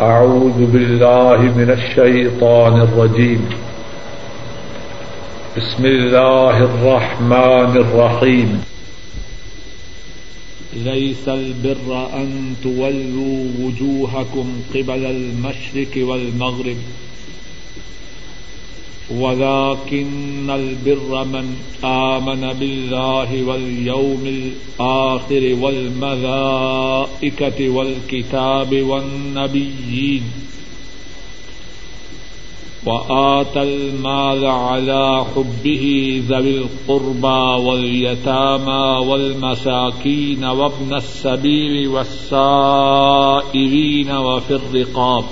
أعوذ بالله من الشيطان الرجيم. بسم الله الرحمن الرحيم. ليس البر أن تولوا وجوهكم قبل المشرق والمغرب. ولكن البر من آمن بالله واليوم الآخر والملائكة والكتاب والنبيين وآتى المال على حبه ذوي القربى واليتامى والمساكين وابن السبيل والسائرين وفي الرقاب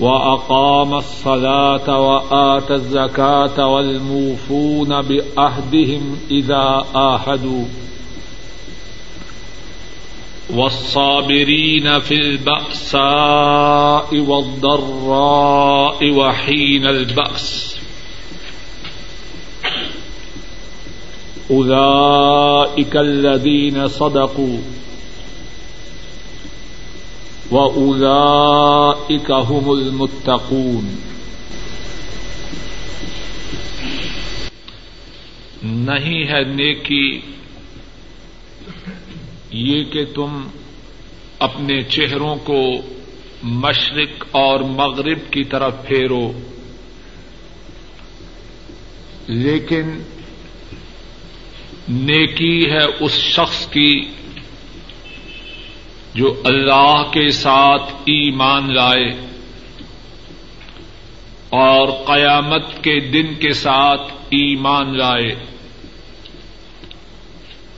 وأقام الصلاة وآتى الزكاة والموفون بأهدهم إذا آهدوا. والصابرين في البأساء والضراء وحين البأس. أولئك الذين صدقوا. وأولئك هم المتقون نہیں ہے نیکی یہ کہ تم اپنے چہروں کو مشرق اور مغرب کی طرف پھیرو۔ لیکن نیکی ہے اس شخص کی جو اللہ کے ساتھ ایمان لائے اور قیامت کے دن کے ساتھ ایمان لائے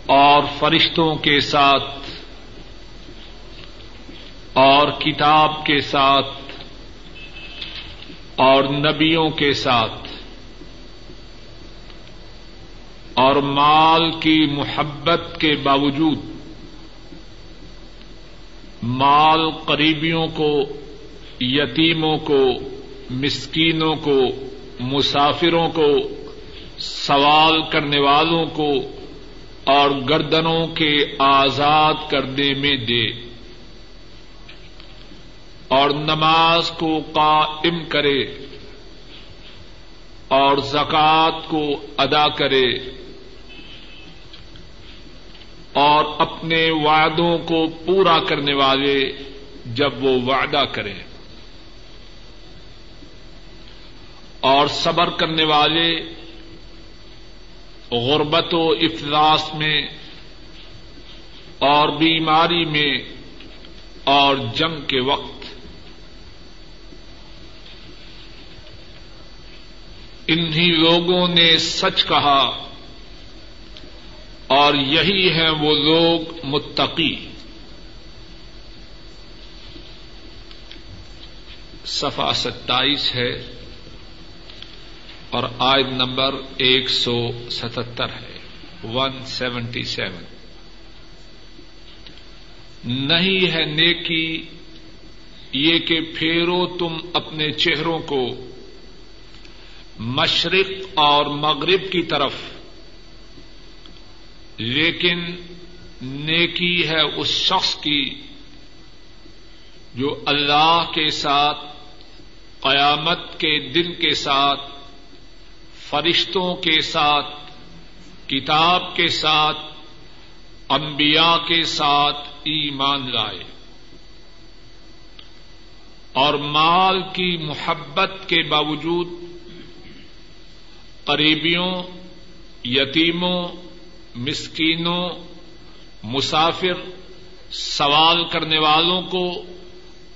اور فرشتوں کے ساتھ اور کتاب کے ساتھ اور نبیوں کے ساتھ اور مال کی محبت کے باوجود مال قریبیوں کو، یتیموں کو، مسکینوں کو، مسافروں کو، سوال کرنے والوں کو اور گردنوں کے آزاد کرنے میں دے۔ اور نماز کو قائم کرے اور زکوٰۃ کو ادا کرے۔ اور اپنے وعدوں کو پورا کرنے والے جب وہ وعدہ کرے اور صبر کرنے والے غربت و افلاس میں اور بیماری میں اور جنگ کے وقت۔ انہی لوگوں نے سچ کہا۔ اور یہی ہے وہ لوگ متقی۔ صفا ستائیس ہے اور آئد نمبر ایک سو ستہتر ہے۔ One seventy seven. نہیں ہے نیکی یہ کہ پھیرو تم اپنے چہروں کو مشرق اور مغرب کی طرف۔ لیکن نیکی ہے اس شخص کی جو اللہ کے ساتھ، قیامت کے دن کے ساتھ، فرشتوں کے ساتھ، کتاب کے ساتھ، انبیاء کے ساتھ ایمان لائے۔ اور مال کی محبت کے باوجود، قریبیوں، یتیموں مسکینوں، مسافر، سوال کرنے والوں کو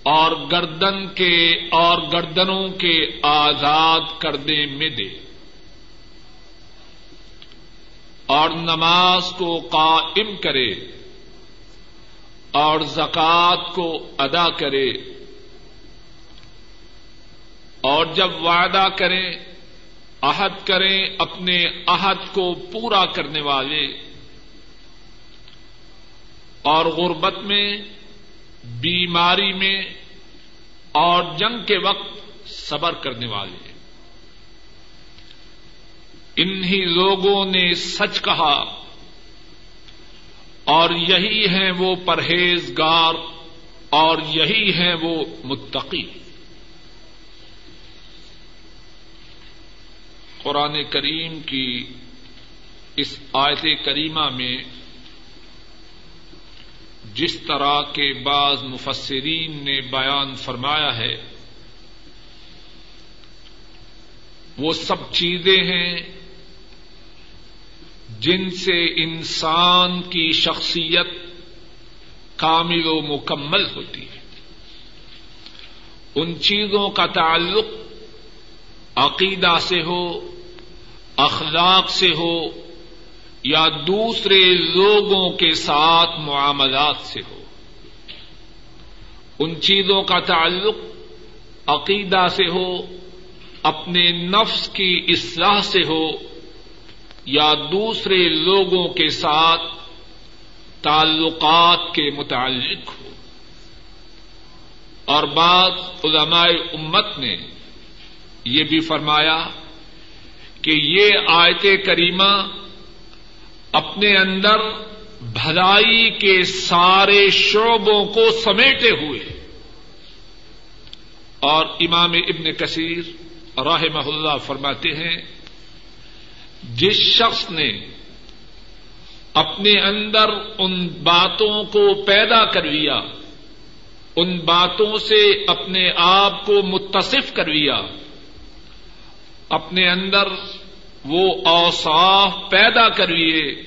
اور گردن کے اور گردنوں کے آزاد کرنے میں دے۔ اور نماز کو قائم کرے۔ اور زکوٰۃ کو ادا کرے۔ اور جب وعدہ کریں عہد کریں اپنے عہد کو پورا کرنے والے۔ اور غربت میں، بیماری میں، اور جنگ کے وقت صبر کرنے والے۔ انہی لوگوں نے سچ کہا۔ اور یہی ہیں وہ پرہیزگار اور یہی ہیں وہ متقی۔ قرآن کریم کی اس آیت کریمہ میں جس طرح کے بعض مفسرین نے بیان فرمایا ہے، وہ سب چیزیں ہیں جن سے انسان کی شخصیت کامل و مکمل ہوتی ہے۔ ان چیزوں کا تعلق عقیدہ سے ہو، اخلاق سے ہو، یا دوسرے لوگوں کے ساتھ معاملات سے ہو۔ ان چیزوں کا تعلق عقیدہ سے ہو، اپنے نفس کی اصلاح سے ہو، یا دوسرے لوگوں کے ساتھ تعلقات کے متعلق ہو۔ اور بعض علماء امت نے یہ بھی فرمایا کہ یہ آیت کریمہ اپنے اندر بھلائی کے سارے شعبوں کو سمیٹے ہوئے اور امام ابن کثیر راہ اللہ فرماتے ہیں، جس شخص نے اپنے اندر ان باتوں کو پیدا کر لیا، ان باتوں سے اپنے آپ کو متصف کر لیا اپنے اندر وہ اوصاف پیدا کر لیے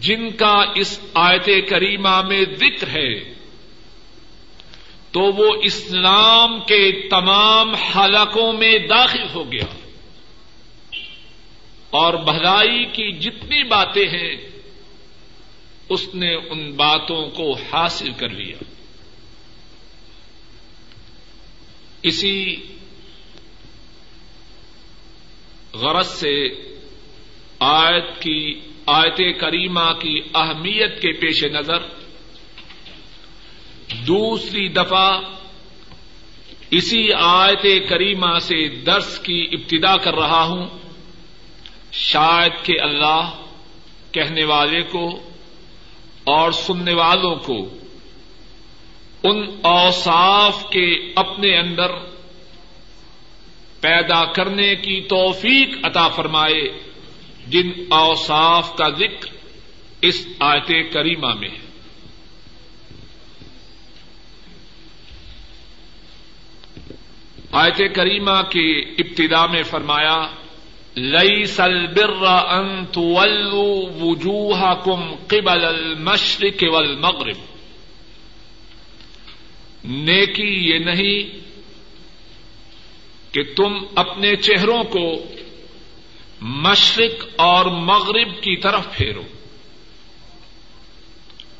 جن کا اس آیت کریمہ میں ذکر ہے، تو وہ اسلام کے تمام حلقوں میں داخل ہو گیا۔ اور بھلائی کی جتنی باتیں ہیں، اس نے ان باتوں کو حاصل کر لیا۔ اسی غرض سے آیت کی آیت کریمہ کی اہمیت کے پیش نظر، دوسری دفعہ اسی آیت کریمہ سے درس کی ابتدا کر رہا ہوں۔ شاید کہ اللہ کہنے والے کو اور سننے والوں کو ان اوصاف کے اپنے اندر پیدا کرنے کی توفیق عطا فرمائے، جن اوصاف کا ذکر اس آیت کریمہ میں ہے۔ آیت کریمہ کی ابتدا میں فرمایا لئی سل بر انت وجوہ کم قبل المشرق والمغرب۔ نیکی یہ نہیں کہ تم اپنے چہروں کو مشرق اور مغرب کی طرف پھیرو۔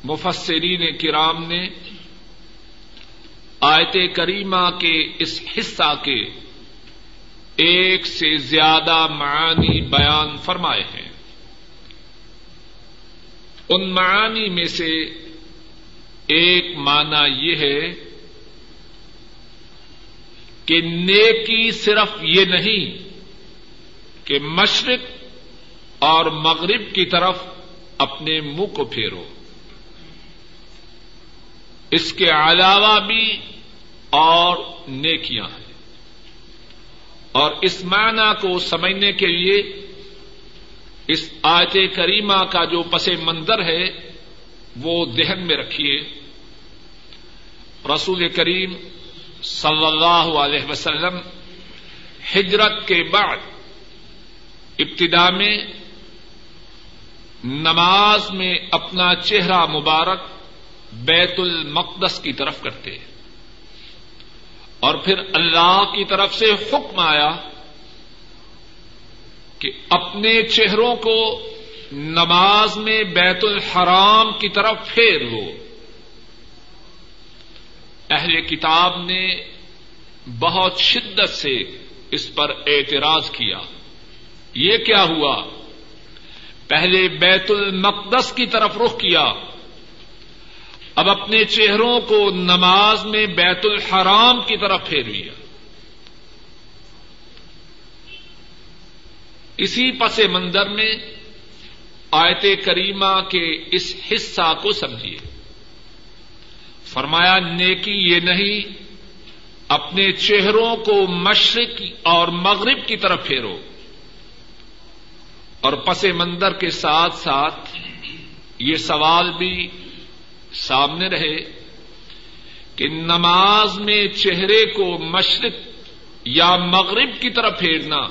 مفسرین کرام نے آیت کریمہ کے اس حصہ کے ایک سے زیادہ معانی بیان فرمائے ہیں۔ ان معانی میں سے ایک معنی یہ ہے کہ نیکی صرف یہ نہیں کہ مشرق اور مغرب کی طرف اپنے منہ کو پھیرو۔ اس کے علاوہ بھی اور نیکیاں ہیں۔ اور اس معنی کو سمجھنے کے لیے اس آیت کریمہ کا جو پس منظر ہے، وہ ذہن میں رکھیے۔ رسول کریم صلی اللہ علیہ وسلم ہجرت کے بعد ابتدا میں نماز میں اپنا چہرہ مبارک بیت المقدس کی طرف کرتے اور پھر اللہ کی طرف سے حکم آیا کہ اپنے چہروں کو نماز میں بیت الحرام کی طرف پھیر لو۔ اہل کتاب نے بہت شدت سے اس پر اعتراض کیا۔ یہ کیا ہوا؟ پہلے بیت المقدس کی طرف رخ کیا۔ اب اپنے چہروں کو نماز میں بیت الحرام کی طرف پھیر لیا۔ اسی پس منظر میں آیت کریمہ کے اس حصہ کو سمجھیے۔ فرمایا، نیکی یہ نہیں، اپنے چہروں کو مشرق اور مغرب کی طرف پھیرو اور پس منظر کے ساتھ ساتھ یہ سوال بھی سامنے رہے کہ نماز میں چہرے کو مشرق یا مغرب کی طرف پھیرنا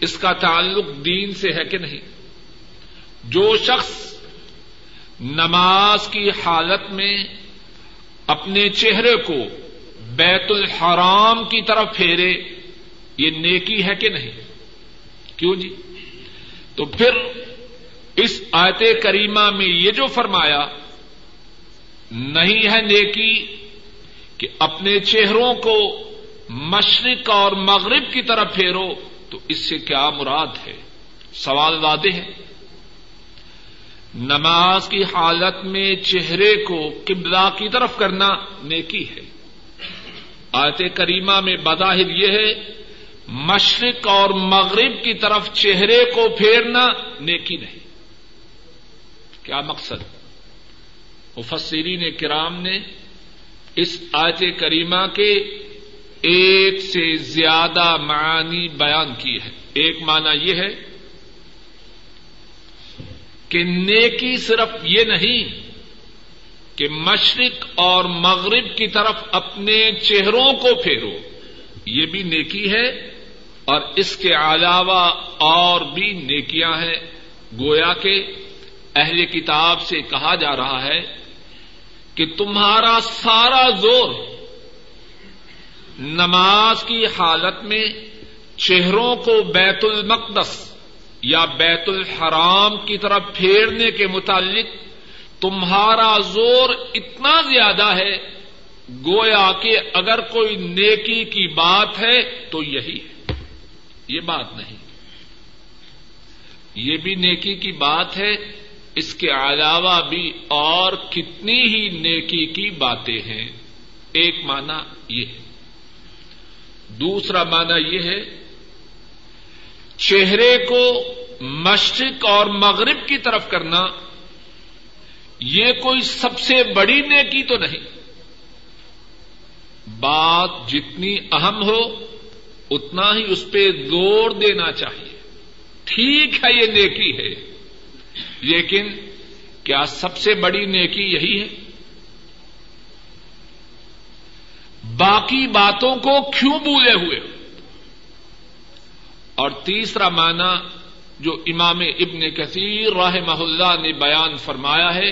اس کا تعلق دین سے ہے کہ نہیں؟ جو شخص نماز کی حالت میں اپنے چہرے کو بیت الحرام کی طرف پھیرے، یہ نیکی ہے کہ نہیں؟ کیوں جی؟ تو پھر اس آیت کریمہ میں یہ جو فرمایا، نہیں ہے نیکی کہ اپنے چہروں کو مشرق اور مغرب کی طرف پھیرو، تو اس سے کیا مراد ہے؟ سوال واضح ہے۔ نماز کی حالت میں چہرے کو قبلہ کی طرف کرنا نیکی ہے۔ آیت کریمہ میں بظاہر یہ ہے، مشرق اور مغرب کی طرف چہرے کو پھیرنا نیکی نہیں۔ کیا مقصد؟ مفسرین کرام نے اس آیت کریمہ کے ایک سے زیادہ معانی بیان کی ہے۔ ایک معنی یہ ہے کہ نیکی صرف یہ نہیں کہ مشرق اور مغرب کی طرف اپنے چہروں کو پھیرو، یہ بھی نیکی ہے اور اس کے علاوہ اور بھی نیکیاں ہیں۔ گویا کے اہل کتاب سے کہا جا رہا ہے کہ تمہارا سارا زور نماز کی حالت میں چہروں کو بیت المقدس یا بیت الحرام کی طرف پھیرنے کے متعلق تمہارا زور اتنا زیادہ ہے، گویا کہ اگر کوئی نیکی کی بات ہے تو یہی ہے۔ یہ بات نہیں۔ یہ بھی نیکی کی بات ہے، اس کے علاوہ بھی اور کتنی ہی نیکی کی باتیں ہیں۔ ایک معنی یہ ہے۔ دوسرا معنی یہ ہے چہرے کو مشرق اور مغرب کی طرف کرنا، یہ کوئی سب سے بڑی نیکی تو نہیں۔ بات جتنی اہم ہو، اتنا ہی اس پہ زور دینا چاہیے۔ ٹھیک ہے، یہ نیکی ہے۔ لیکن کیا سب سے بڑی نیکی یہی ہے؟ باقی باتوں کو کیوں بولے ہوئے اور تیسرا معنی جو امام ابن کثیر راہ اللہ نے بیان فرمایا ہے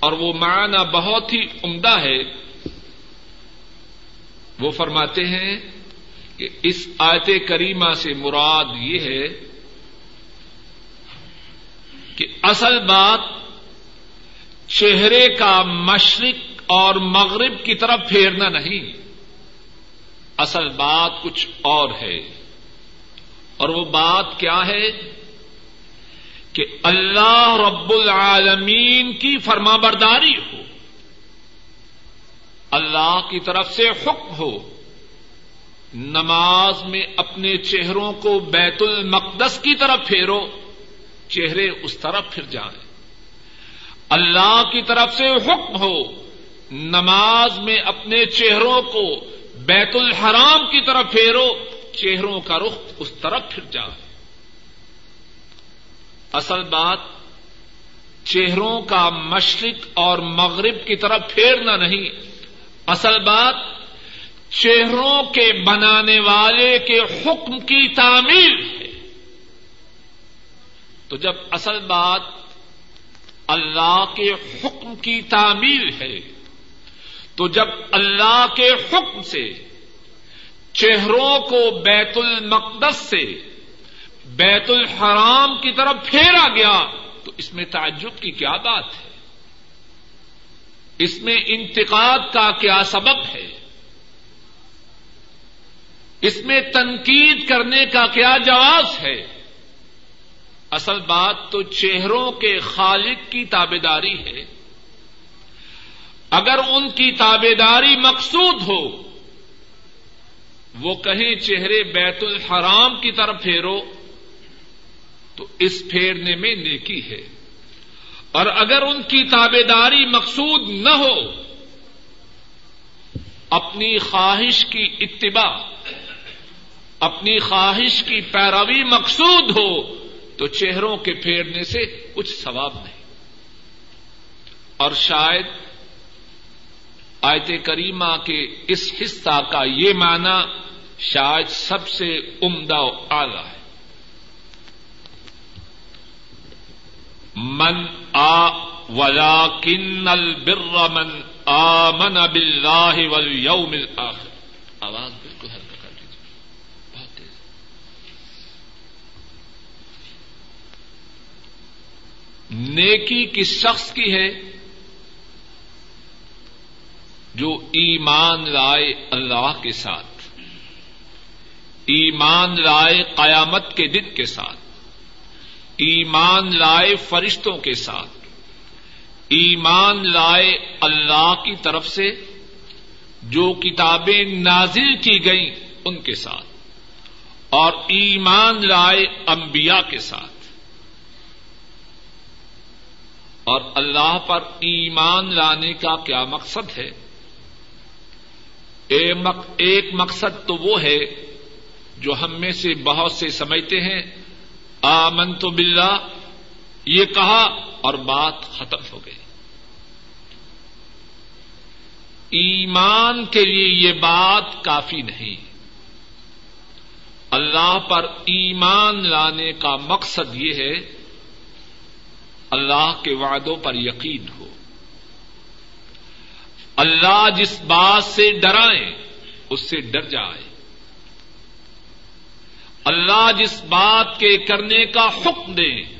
اور وہ معنی بہت ہی عمدہ ہے، وہ فرماتے ہیں کہ اس آیت کریمہ سے مراد یہ ہے کہ اصل بات چہرے کا مشرق اور مغرب کی طرف پھیرنا نہیں، اصل بات کچھ اور ہے۔ اور وہ بات کیا ہے کہ اللہ رب العالمین کی فرما برداری ہو، اللہ کی طرف سے حکم ہو، نماز میں اپنے چہروں کو بیت المقدس کی طرف پھیرو، چہرے اس طرف پھر جائیں۔ اللہ کی طرف سے حکم ہو، نماز میں اپنے چہروں کو بیت الحرام کی طرف پھیرو چہروں کا رخ اس طرف پھر جائے اصل بات، چہروں کا مشرق اور مغرب کی طرف پھیرنا نہیں۔ اصل بات، چہروں کے بنانے والے کے حکم کی تعمیر ہے۔ تو جب اصل بات اللہ کے حکم کی تعمیر ہے، تو جب اللہ کے حکم سے چہروں کو بیت المقدس سے بیت الحرام کی طرف پھیرا گیا، تو اس میں تعجب کی کیا بات ہے؟ اس میں انتقاد کا کیا سبب ہے؟ اس میں تنقید کرنے کا کیا جواز ہے؟ اصل بات تو چہروں کے خالق کی تابے داری ہے۔ اگر ان کی تابے داری مقصود ہو وہ کہیں چہرے بیت الحرام کی طرف پھیرو، تو اس پھیرنے میں نیکی ہے۔ اور اگر ان کی تابے داری مقصود نہ ہو، اپنی خواہش کی اتباع، اپنی خواہش کی پیروی مقصود ہو، تو چہروں کے پھیرنے سے کچھ ثواب نہیں۔ اور شاید آیت کریمہ کے اس حصہ کا یہ معنی شاید سب سے عمدہ و اعلی ہے۔ من آ ولا کن البر من آ من اب اللہ یوم آواز بالکل ہلکا کر لیجیے بہت تیز۔ نیکی کس شخص کی ہے؟ جو ایمان لائے اللہ کے ساتھ، ایمان لائے قیامت کے دن کے ساتھ، ایمان لائے فرشتوں کے ساتھ، ایمان لائے اللہ کی طرف سے جو کتابیں نازل کی گئیں ان کے ساتھ، اور ایمان لائے انبیاء کے ساتھ۔ اور اللہ پر ایمان لانے کا کیا مقصد ہے؟ ایک مقصد تو وہ ہے جو ہم میں سے بہت سے سمجھتے ہیں۔ آمن تو بلا یہ کہا اور بات ختم ہو گئی۔ ایمان کے لیے یہ بات کافی نہیں۔ اللہ پر ایمان لانے کا مقصد یہ ہے، اللہ کے وعدوں پر یقین ہو۔ اللہ جس بات سے ڈرائے اس سے ڈر جائے اللہ جس بات کے کرنے کا حکم دے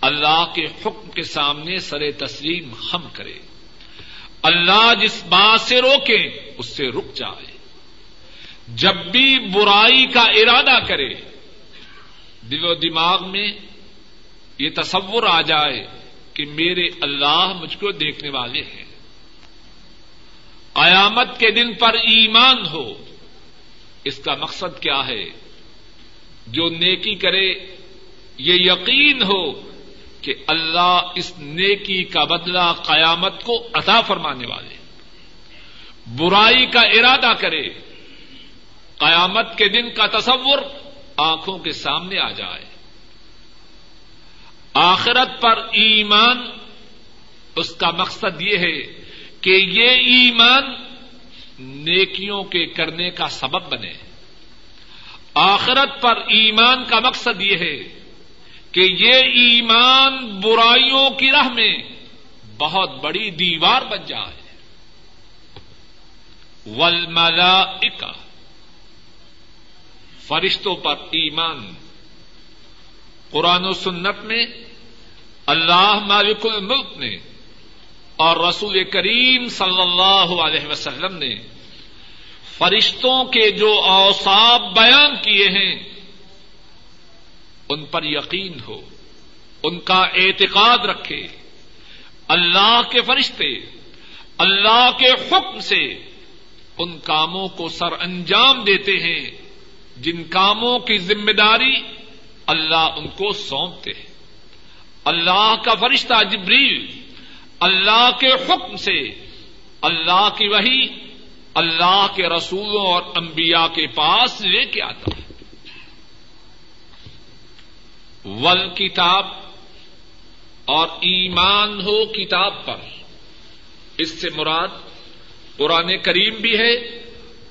اللہ کے حکم کے سامنے سر تسلیم خم کرے اللہ جس بات سے روکے اس سے رک جائے جب بھی برائی کا ارادہ کرے دل و دماغ میں یہ تصور آ جائے کہ میرے اللہ مجھ کو دیکھنے والے ہیں۔ قیامت کے دن پر ایمان ہو، اس کا مقصد کیا ہے؟ جو نیکی کرے، یہ یقین ہو کہ اللہ اس نیکی کا بدلہ قیامت کو عطا فرمانے والے برائی کا ارادہ کرے، قیامت کے دن کا تصور آنکھوں کے سامنے آ جائے۔ آخرت پر ایمان، اس کا مقصد یہ ہے کہ یہ ایمان نیکیوں کے کرنے کا سبب بنے۔ آخرت پر ایمان کا مقصد یہ ہے کہ یہ ایمان برائیوں کی راہ میں بہت بڑی دیوار بن جائے۔ ولملا فرشتوں پر ایمان۔ قرآن و سنت میں اللہ مالک الملک نے اور رسول کریم صلی اللہ علیہ وسلم نے فرشتوں کے جو اوساب بیان کیے ہیں، ان پر یقین ہو، ان کا اعتقاد رکھے۔ اللہ کے فرشتے، اللہ کے حکم سے ان کاموں کو سر انجام دیتے ہیں۔ جن کاموں کی ذمہ داری اللہ ان کو سونپتے ہیں۔ اللہ کا فرشتہ جبریل اللہ کے حکم سے، اللہ کی وہی اللہ کے رسولوں اور انبیاء کے پاس لے کے آتا۔ ہے ول کتاب اور ایمان ہو کتاب پر۔ اس سے مراد قرآن کریم بھی ہے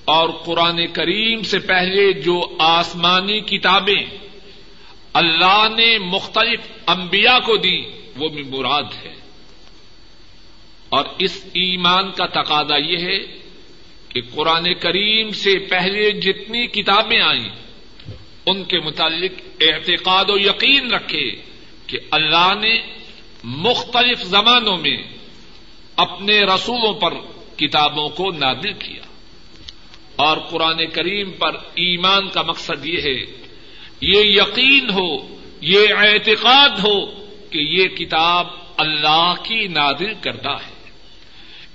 اور قرآن کریم سے پہلے جو آسمانی کتابیں اللہ نے مختلف انبیاء کو دی، وہ بھی مراد ہے۔ اور اس ایمان کا تقاضا یہ ہے کہ قرآن کریم سے پہلے جتنی کتابیں آئیں، ان کے متعلق اعتقاد و یقین رکھے کہ اللہ نے مختلف زمانوں میں اپنے رسولوں پر کتابوں کو نادل کیا۔ اور قرآن کریم پر ایمان کا مقصد یہ ہے، یہ یقین ہو، یہ اعتقاد ہو کہ یہ کتاب اللہ کی نادل کردہ ہے۔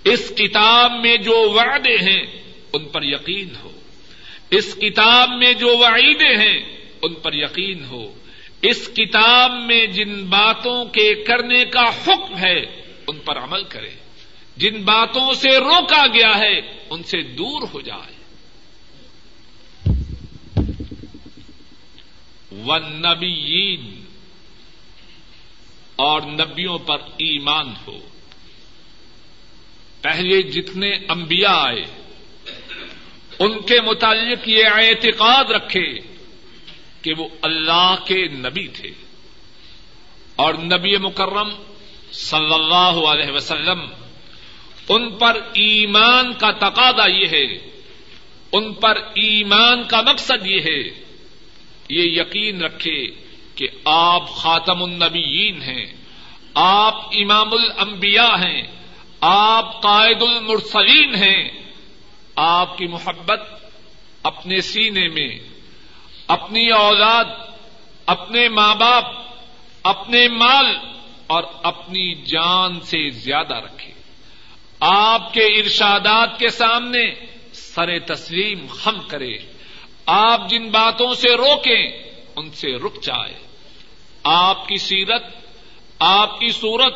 اس کتاب میں جو وعدے ہیں، ان پر یقین ہو۔ اس کتاب میں جو وعیدے ہیں، ان پر یقین ہو۔ اس کتاب میں جن باتوں کے کرنے کا حکم ہے، ان پر عمل کرے۔ جن باتوں سے روکا گیا ہے، ان سے دور ہو جائے۔ ون اور نبیوں پر ایمان ہو۔ پہلے جتنے انبیاء آئے، ان کے متعلق یہ اعتقاد رکھے کہ وہ اللہ کے نبی تھے۔ اور نبی مکرم صلی اللہ علیہ وسلم ان پر ایمان کا تقاضا یہ ہے، ان پر ایمان کا مقصد یہ ہے، یہ یقین رکھے کہ آپ خاتم النبیین ہیں، آپ امام الانبیاء ہیں آپ قائد المرسلین ہیں۔ آپ کی محبت اپنے سینے میں، اپنی اولاد، اپنے ماں باپ اپنے مال اور اپنی جان سے زیادہ رکھے۔ آپ کے ارشادات کے سامنے سر تسلیم خم کرے۔ آپ جن باتوں سے روکیں، ان سے رک جائے۔ آپ کی سیرت، آپ کی صورت،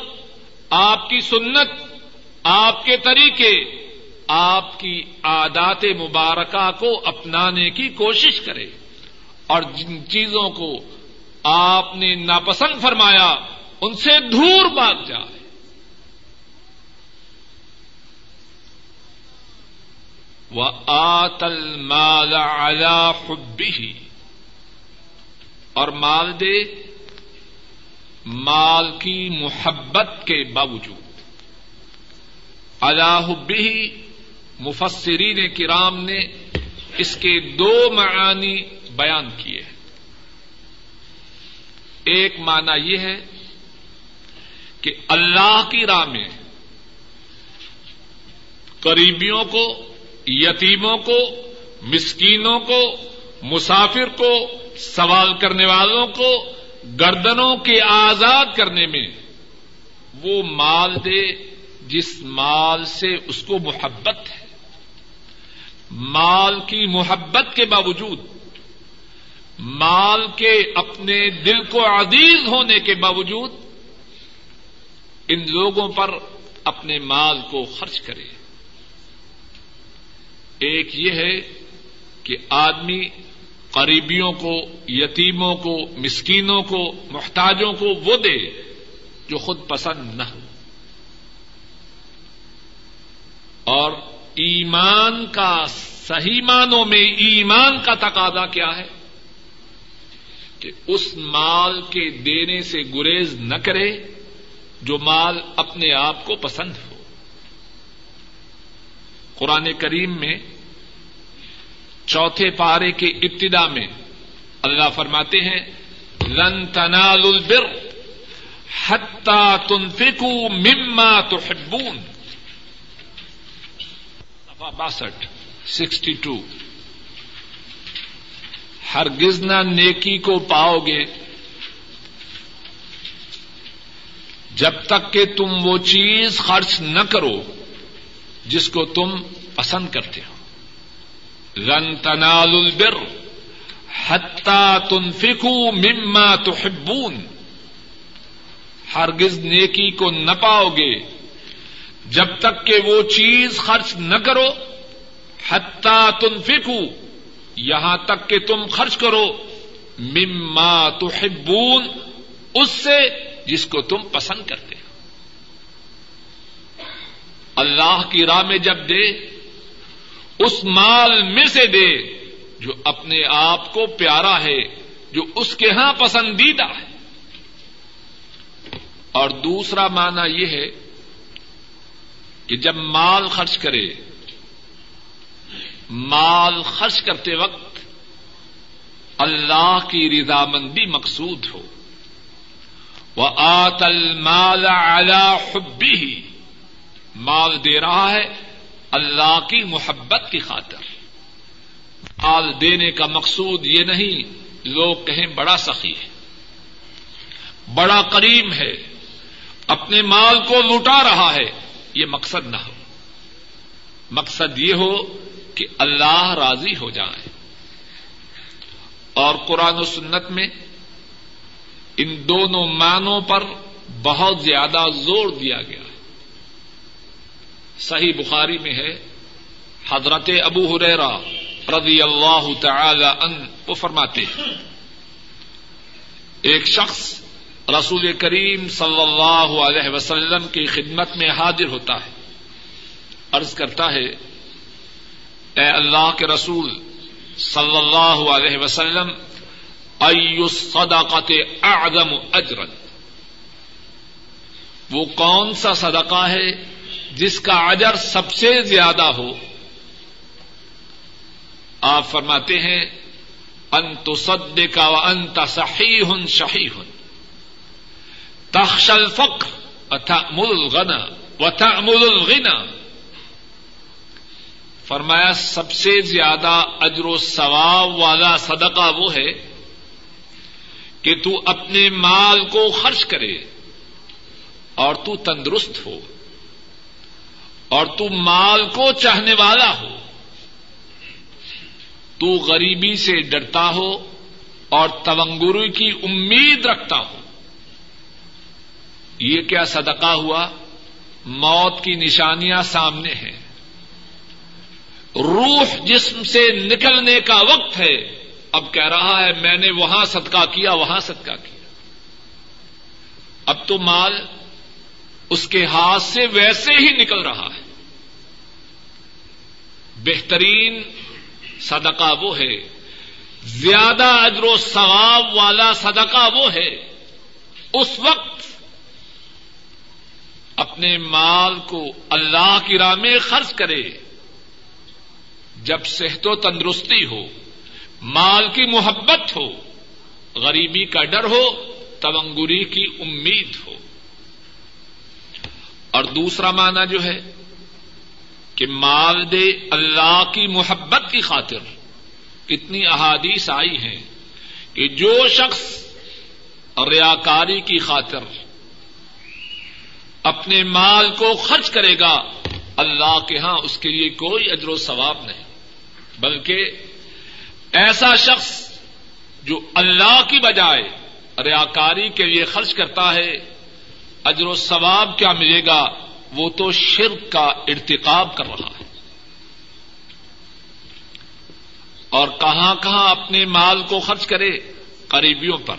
آپ کی سنت آپ کے طریقے، آپ کی عادات مبارکہ کو اپنانے کی کوشش کرے۔ اور جن چیزوں کو آپ نے ناپسند فرمایا، ان سے دور بھاگ جائے۔ وہ آتل مال مالا خبی اور مال دے، مال کی محبت کے باوجود۔ حبی مفسرین کرام نے اس کے دو معانی بیان کیے ایک معنی یہ ہے کہ اللہ کی راہ میں قریبیوں کو، یتیموں کو، مسکینوں کو، مسافر کو، سوال کرنے والوں کو، گردنوں کے آزاد کرنے میں وہ مال دے جس مال سے اس کو محبت ہے۔ مال کی محبت کے باوجود، مال کے اپنے دل کو عزیز ہونے کے باوجود، ان لوگوں پر اپنے مال کو خرچ کرے۔ ایک یہ ہے کہ آدمی قریبیوں کو، یتیموں کو، مسکینوں کو، محتاجوں کو وہ دے جو خود پسند نہ ہو۔ اور ایمان کا صحیح معنوں میں ایمان کا تقاضا کیا ہے کہ اس مال کے دینے سے گریز نہ کرے جو مال اپنے آپ کو پسند ہو۔ قرآن کریم میں چوتھے پارے کے ابتدا میں اللہ فرماتے ہیں، لن تنال البر حتى تنفقوا مما تحبون باسٹھ، سکسٹی ٹو۔ ہرگز نہ نیکی کو پاؤ گے۔ جب تک کہ تم وہ چیز خرچ نہ کرو جس کو تم پسند کرتے ہو۔ لن تنال البر حتى تنفقوا مما تحبون۔ ہرگز نیکی کو نہ پاؤ گے۔ جب تک کہ وہ چیز خرچ نہ کرو حتى تنفقوا یہاں تک کہ تم خرچ کرو، مما تحبون، اس سے جس کو تم پسند کرتے ہو۔ اللہ کی راہ میں جب دے، اس مال میں سے دے جو اپنے آپ کو پیارا ہے، جو اس کے ہاں پسندیدہ ہے۔ اور دوسرا معنی یہ ہے کہ جب مال خرچ کرے، مال خرچ کرتے وقت اللہ کی رضامندی مقصود ہو۔ وہ آت المال اعلی حبی ہی مال دے رہا ہے اللہ کی محبت کی خاطر۔ مال دینے کا مقصود یہ نہیں، لوگ کہیں بڑا سخی ہے، بڑا کریم ہے، اپنے مال کو لوٹا رہا ہے۔ یہ مقصد نہ ہو۔ مقصد یہ ہو کہ اللہ راضی ہو جائے اور قرآن و سنت میں ان دونوں معنوں پر بہت زیادہ زور دیا گیا۔ صحیح بخاری میں ہے، حضرت ابو ہریرا رضی اللہ تعالی ان وہ فرماتے ہیں، ایک شخص رسول کریم صلی اللہ علیہ وسلم کی خدمت میں حاضر ہوتا ہے۔ عرض کرتا ہے، اے اللہ کے رسول صلی اللہ علیہ وسلم صداقت اعظم اجرا۔ وہ کون سا صدقہ ہے جس کا اجر سب سے زیادہ ہو؟ آپ فرماتے ہیں انت سد کا انت صحیح ہن شہی ہن تخشل فخ اتھا مل غنا وتھا مل الغنا فرمایا سب سے زیادہ اجر و ثواب والا صدقہ وہ ہے کہ تو اپنے مال کو خرچ کرے اور تو تندرست ہو اور تو مال کو چاہنے والا ہو تو غریبی سے ڈرتا ہو اور تونگرو کی امید رکھتا ہو یہ کیا صدقہ ہوا؟ موت کی نشانیاں سامنے ہیں۔ روح جسم سے نکلنے کا وقت ہے۔ اب کہہ رہا ہے، میں نے وہاں صدقہ کیا، وہاں صدقہ کیا۔ اب تو مال اس کے ہاتھ سے ویسے ہی نکل رہا ہے۔ بہترین صدقہ وہ ہے۔ زیادہ اجر و ثواب والا صدقہ وہ ہے۔ اس وقت اپنے مال کو اللہ کی راہ میں خرچ کرے۔ جب صحت و تندرستی ہو، مال کی محبت ہو، غریبی کا ڈر ہو تونگری کی امید ہو۔ اور دوسرا معنی جو ہے کہ مال دے اللہ کی محبت کی خاطر۔ کتنی احادیث آئی ہیں کہ جو شخص ریاکاری کی خاطر اپنے مال کو خرچ کرے گا، اللہ کے ہاں اس کے لیے کوئی اجر و ثواب نہیں۔ بلکہ ایسا شخص جو اللہ کی بجائے ریاکاری کے لیے خرچ کرتا ہے، اجر و ثواب کیا ملے گا، وہ تو شرک کا ارتقاب کر رہا ہے۔ اور کہاں کہاں اپنے مال کو خرچ کرے؟ قریبیوں پر،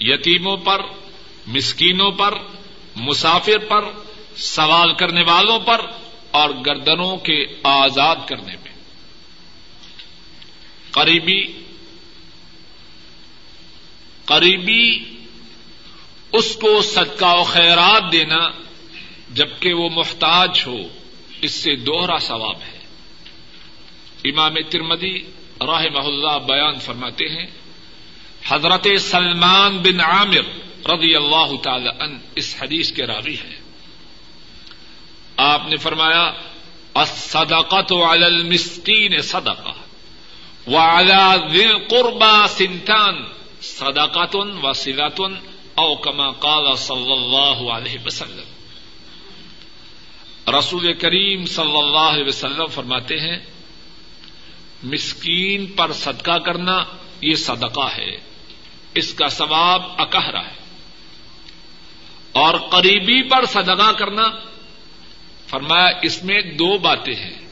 یتیموں پر، مسکینوں پر مسافر پر، سوال کرنے والوں پر اور گردنوں کے آزاد کرنے میں۔ قریبی قریبی اس کو صدقہ و خیرات دینا جبکہ وہ محتاج ہو، اس سے دوہرا ثواب ہے۔ امام ترمدی راہ محلہ بیان فرماتے ہیں، حضرت سلمان بن عامر رضی اللہ تعالی ان اس حدیث کے راوی ہے آپ نے فرمایا صدقت علی المسکین صدقہ وعلى ذی القربى سنتان صدقت و او کما قال صلی اللہ علیہ وسلم۔ رسول کریم صلی اللہ علیہ وسلم فرماتے ہیں، مسکین پر صدقہ کرنا یہ صدقہ ہے، اس کا ثواب اکہرا ہے۔ اور قریبی پر صدقہ کرنا۔ فرمایا، اس میں دو باتیں ہیں۔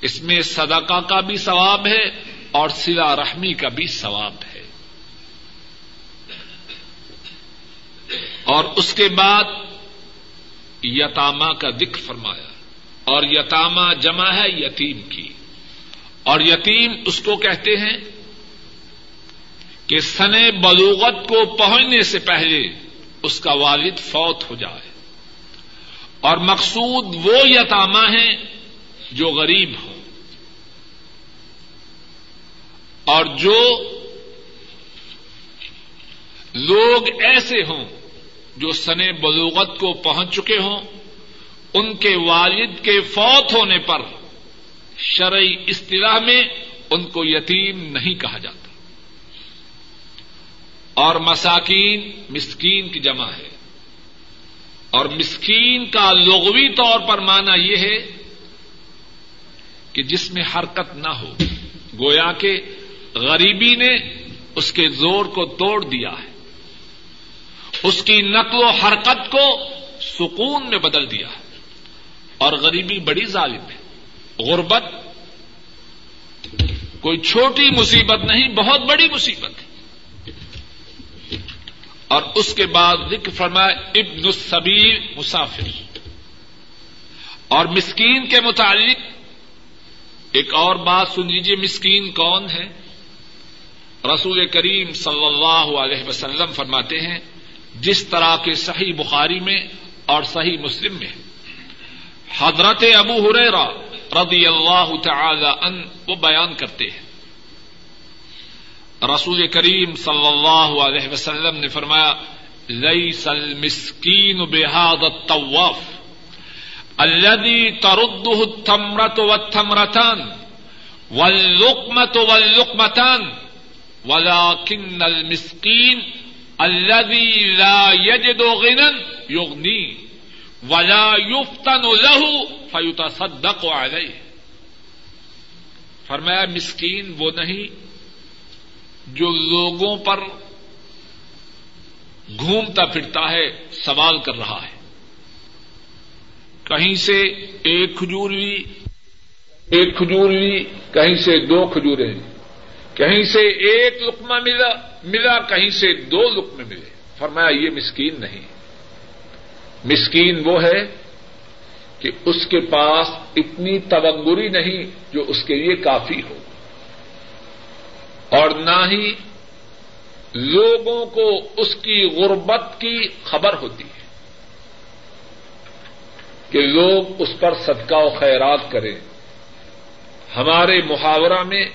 اس میں صدقہ کا بھی ثواب ہے اور سلا رحمی کا بھی ثواب ہے۔ اور اس کے بعد یتاما کا دکھ فرمایا۔ اور یتاما جمع ہے یتیم کی۔ اور یتیم اس کو کہتے ہیں کہ سنے بلوغت کو پہنچنے سے پہلے اس کا والد فوت ہو جائے۔ اور مقصود وہ یتاما ہیں جو غریب ہو اور جو لوگ ایسے ہوں جو سنے بلوغت کو پہنچ چکے ہوں، ان کے والد کے فوت ہونے پر شرعی اصطلاح میں ان کو یتیم نہیں کہا جاتا۔ اور مساکین مسکین کی جمع ہے۔ اور مسکین کا لغوی طور پر مانا یہ ہے کہ جس میں حرکت نہ ہو، گویا کہ غریبی نے اس کے زور کو توڑ دیا ہے۔ اس کی نقل و حرکت کو سکون میں بدل دیا ہے۔ اور غریبی بڑی ظالم ہے۔ غربت کوئی چھوٹی مصیبت نہیں، بہت بڑی مصیبت ہے۔ اور اس کے بعد ذکر فرمایا ابن السبیر مسافر۔ اور مسکین کے متعلق ایک اور بات سن لیجیے مسکین کون ہے؟ رسول کریم صلی اللہ علیہ وسلم فرماتے ہیں، جس طرح کے صحیح بخاری میں اور صحیح مسلم میں۔ حضرت ابو ہریرا رضی اللہ تعالی ان وہ بیان کرتے ہیں۔ رسول کریم صلی اللہ علیہ وسلم نے فرمایا لئی سل مسکین بحاد طواف الدی ترد تمرت و تمرتان و لکمت و لکمتان ولا کن المسکین الدی لا یجد غنن یغنی، ولا یفتن له فیتصدق علیہ۔ فرمایا، مسکین وہ نہیں جو لوگوں پر گھومتا پھرتا ہے، سوال کر رہا ہے۔ کہیں سے ایک کھجور لی ایک کھجور لی کہیں سے دو کھجوریں کہیں سے ایک لکما ملا ملا، کہیں سے دو لکمے ملے۔ فرمایا، یہ مسکین نہیں۔ مسکین وہ ہے کہ اس کے پاس اتنی تبنگری نہیں جو اس کے لیے کافی ہو۔ اور نہ ہی لوگوں کو اس کی غربت کی خبر ہوتی ہے کہ لوگ اس پر صدقہ و خیرات کریں۔ ہمارے محاورہ میں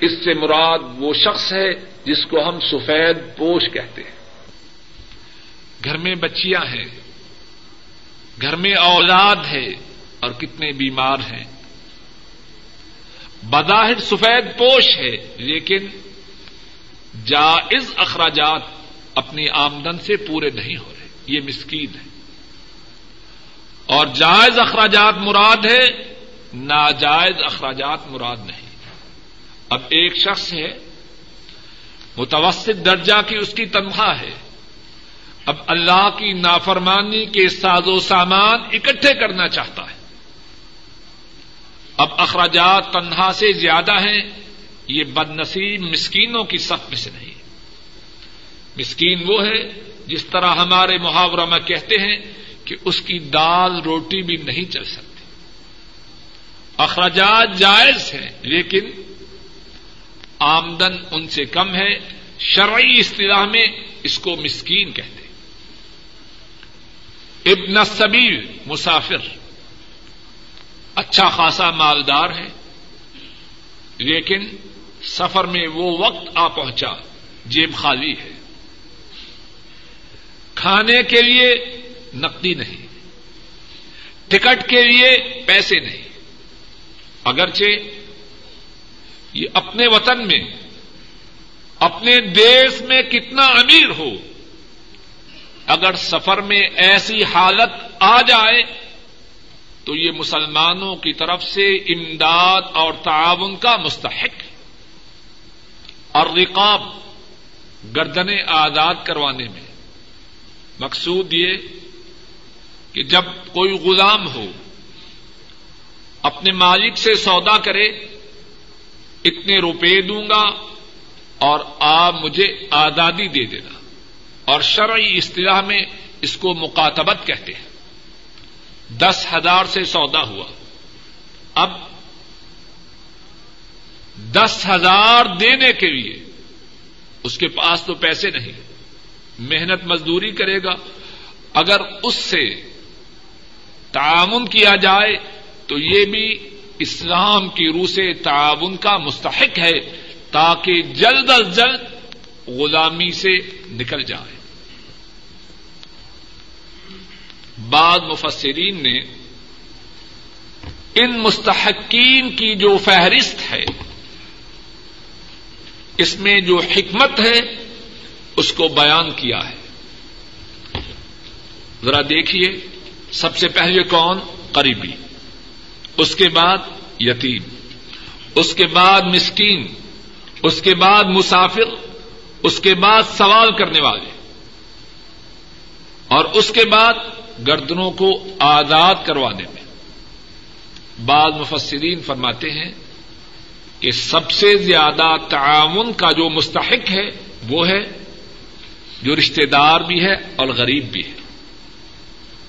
اس سے مراد وہ شخص ہے جس کو ہم سفید پوش کہتے ہیں۔ گھر میں بچیاں ہیں، گھر میں اولاد ہے اور کتنے بیمار ہیں۔ بظاہر سفید پوش ہے، لیکن جائز اخراجات اپنی آمدن سے پورے نہیں ہو رہے۔ یہ مسکین ہے۔ اور جائز اخراجات مراد ہے، ناجائز اخراجات مراد نہیں۔ اب ایک شخص ہے، متوسط درجہ کی اس کی تنخواہ ہے۔ اب اللہ کی نافرمانی کے ساز و سامان اکٹھے کرنا چاہتا ہے۔ اب اخراجات تنہا سے زیادہ ہیں، یہ بد نصیب مسکینوں کی سخت میں سے نہیں۔ مسکین وہ ہے جس طرح ہمارے محاورہ میں کہتے ہیں کہ اس کی دال روٹی بھی نہیں چل سکتی۔ اخراجات جائز ہیں، لیکن آمدن ان سے کم ہے۔ شرعی اصطلاح میں اس کو مسکین کہتے ابن سبیر مسافر۔ اچھا خاصا مالدار ہے، لیکن سفر میں وہ وقت آ پہنچا، جیب خالی ہے۔ کھانے کے لیے نقدی نہیں، ٹکٹ کے لیے پیسے نہیں۔ اگرچہ یہ اپنے وطن میں، اپنے دیش میں کتنا امیر ہو، اگر سفر میں ایسی حالت آ جائے تو یہ مسلمانوں کی طرف سے امداد اور تعاون کا مستحق اور رقاب گردنیں آزاد کروانے میں مقصود یہ کہ جب کوئی غلام ہو، اپنے مالک سے سودا کرے، اتنے روپے دوں گا اور آپ مجھے آزادی دے دینا اور شرعی اصطلاح میں اس کو مکاتبت کہتے ہیں۔ دس ہزار سے سودا ہوا۔ اب دس ہزار دینے کے لیے اس کے پاس تو پیسے نہیں۔ محنت مزدوری کرے گا۔ اگر اس سے تعاون کیا جائے تو یہ بھی اسلام کی روح سے تعاون کا مستحق ہے تاکہ جلد از جلد غلامی سے نکل جائے۔ بعض مفسرین نے ان مستحقین کی جو فہرست ہے، اس میں جو حکمت ہے، اس کو بیان کیا ہے۔ ذرا دیکھیے، سب سے پہلے کون؟ قریبی۔ اس کے بعد یتیم۔ اس کے بعد مسکین۔ اس کے بعد مسافر۔ اس کے بعد سوال کرنے والے۔ اور اس کے بعد گردنوں کو آزاد کروانے میں بعض مفسرین فرماتے ہیں کہ سب سے زیادہ تعاون کا جو مستحق ہے وہ ہے، جو رشتے دار بھی ہے اور غریب بھی ہے۔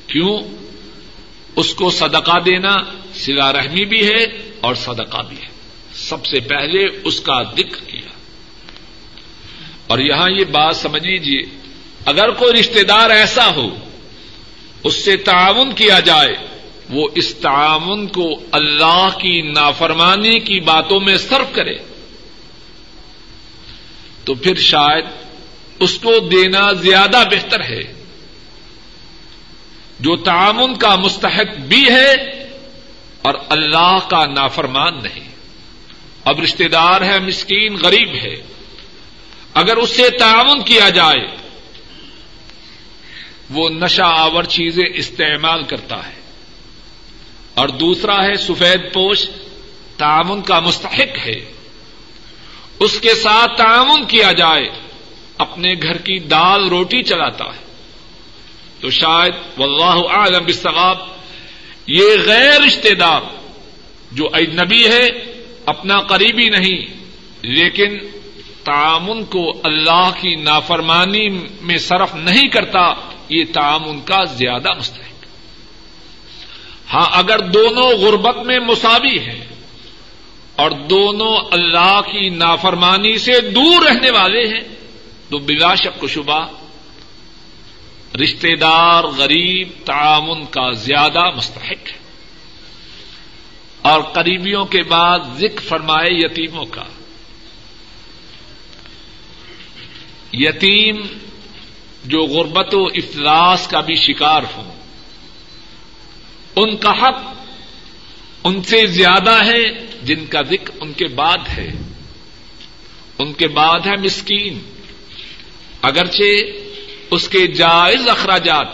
کیوں؟ اس کو صدقہ دینا سلا رحمی بھی ہے اور صدقہ بھی ہے۔ سب سے پہلے اس کا ذکر کیا۔ اور یہاں یہ بات سمجھ لیجیے اگر کوئی رشتے دار ایسا ہو اس سے تعاون کیا جائے، وہ اس تعاون کو اللہ کی نافرمانی کی باتوں میں صرف کرے۔ تو پھر شاید اس کو دینا زیادہ بہتر ہے۔ جو تعاون کا مستحق بھی ہے اور اللہ کا نافرمان نہیں۔ اب رشتے دار ہے، مسکین، غریب ہے۔ اگر اس سے تعاون کیا جائے وہ نشہ آور چیزیں استعمال کرتا ہے۔ اور دوسرا ہے سفید پوش، تعاون کا مستحق ہے۔ اس کے ساتھ تعاون کیا جائے، اپنے گھر کی دال روٹی چلاتا ہے۔ تو شاید واللہ اعلم بالصواب، یہ غیر رشتے دار جو اجنبی ہے، اپنا قریبی نہیں، لیکن تعامن کو اللہ کی نافرمانی میں صرف نہیں کرتا یہ تعامن کا زیادہ مستحق ہاں اگر دونوں غربت میں مساوی ہیں اور دونوں اللہ کی نافرمانی سے دور رہنے والے ہیں، تو بلا شک و شبہ رشتے دار غریب تعاون کا زیادہ مستحق ہے۔ اور قریبیوں کے بعد ذکر فرمائے یتیموں کا۔ یتیم جو غربت و افلاس کا بھی شکار ہوں ان کا حق ان سے زیادہ ہے جن کا ذکر ان کے بعد ہے۔ ان کے بعد ہے مسکین۔ اگرچہ اس کے جائز اخراجات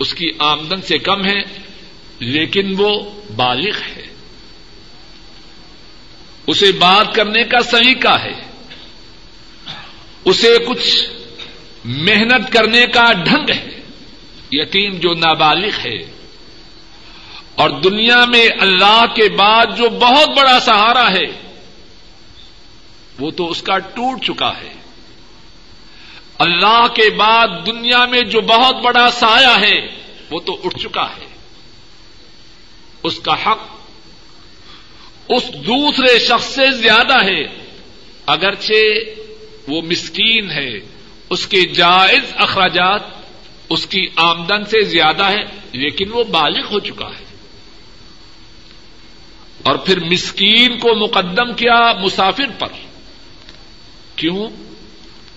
اس کی آمدن سے کم ہے لیکن وہ بالغ ہے۔ اسے بات کرنے کا سلیقہ ہے۔ اسے کچھ محنت کرنے کا ڈھنگ ہے، یتیم جو نابالغ ہے۔ اور دنیا میں اللہ کے بعد جو بہت بڑا سہارا ہے، وہ تو اس کا ٹوٹ چکا ہے۔ اللہ کے بعد دنیا میں جو بہت بڑا سایہ ہے، وہ تو اٹھ چکا ہے۔ اس کا حق اس دوسرے شخص سے زیادہ ہے، اگرچہ وہ مسکین ہے۔ اس کے جائز اخراجات اس کی آمدن سے زیادہ ہے لیکن وہ بالغ ہو چکا ہے۔ اور پھر مسکین کو مقدم کیا مسافر پر۔ کیوں؟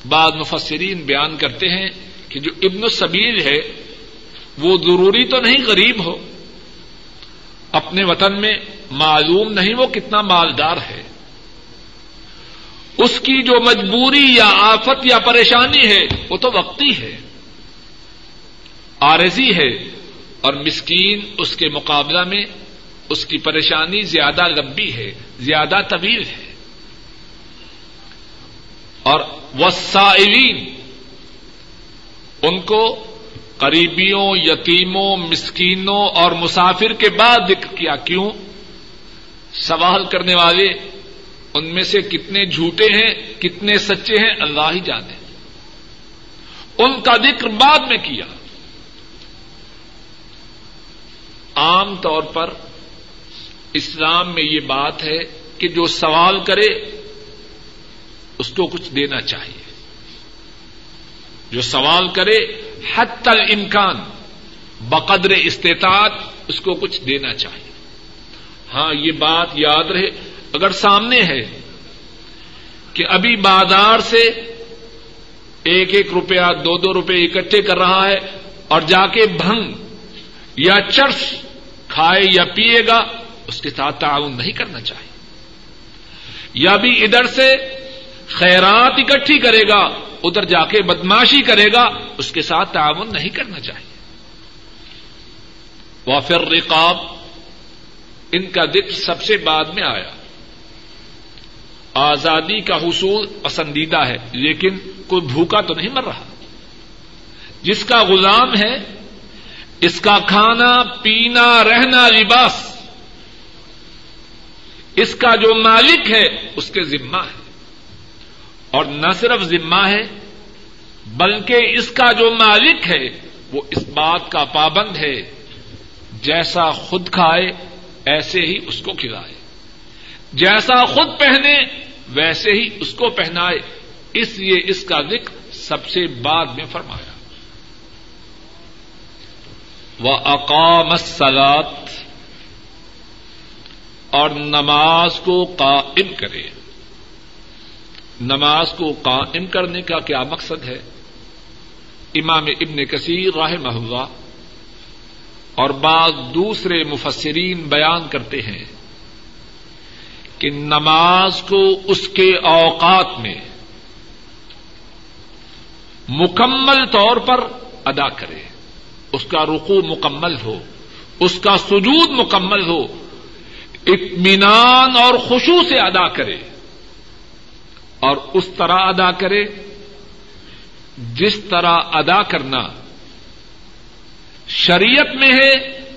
بعض مفسرین بیان کرتے ہیں کہ جو ابن السبیل ہے، وہ ضروری تو نہیں غریب ہو۔ اپنے وطن میں معلوم نہیں وہ کتنا مالدار ہے۔ اس کی جو مجبوری یا آفت یا پریشانی ہے، وہ تو وقتی ہے۔ آرزی ہے اور مسکین اس کے مقابلہ میں اس کی پریشانی زیادہ لمبی ہے، زیادہ طویل ہے۔ اور وسائلین ان کو قریبیوں، یتیموں، مسکینوں اور مسافر کے بعد ذکر کیا۔ کیوں؟ سوال کرنے والے ان میں سے کتنے جھوٹے ہیں، کتنے سچے ہیں، اللہ ہی جانے۔ ان کا ذکر بعد میں کیا۔ عام طور پر اسلام میں یہ بات ہے کہ جو سوال کرے، اس کو کچھ دینا چاہیے۔ جو سوال کرے حت الامکان، بقدر استطاعت، اس کو کچھ دینا چاہیے۔ ہاں یہ بات یاد رہے اگر سامنے ہے کہ ابھی بازار سے ایک ایک روپیہ، دو دو روپے اکٹھے کر رہا ہے اور جا کے بھنگ یا چرس کھائے یا پیے گا، اس کے ساتھ تعاون نہیں کرنا چاہیے۔ یا بھی ادھر سے خیرات اکٹھی کرے گا، ادھر جا کے بدماشی کرے گا، اس کے ساتھ تعاون نہیں کرنا چاہیے۔ وافر رقاب ان کا ذکر سب سے بعد میں آیا۔ آزادی کا حصول پسندیدہ ہے، لیکن کوئی بھوکا تو نہیں مر رہا۔ جس کا غلام ہے، اس کا کھانا، پینا، رہنا، لباس، اس کا جو مالک ہے، اس کے ذمہ ہے۔ اور نہ صرف ذمہ ہے، بلکہ اس کا جو مالک ہے، وہ اس بات کا پابند ہے، جیسا خود کھائے، ایسے ہی اس کو کھلائے۔ جیسا خود پہنے، ویسے ہی اس کو پہنائے۔ اس لیے اس کا ذکر سب سے بعد میں فرمایا۔ وہ اقام سلاد اور نماز کو قائم کرے۔ نماز کو قائم کرنے کا کیا مقصد ہے؟ امام ابن کثیر راہ محلہ اور بعض دوسرے مفسرین بیان کرتے ہیں۔ کہ نماز کو اس کے اوقات میں مکمل طور پر ادا کرے، اس کا رقو مکمل ہو، اس کا سجود مکمل ہو، اطمینان اور خوشو سے ادا کرے اور اس طرح ادا کرے جس طرح ادا کرنا شریعت میں ہے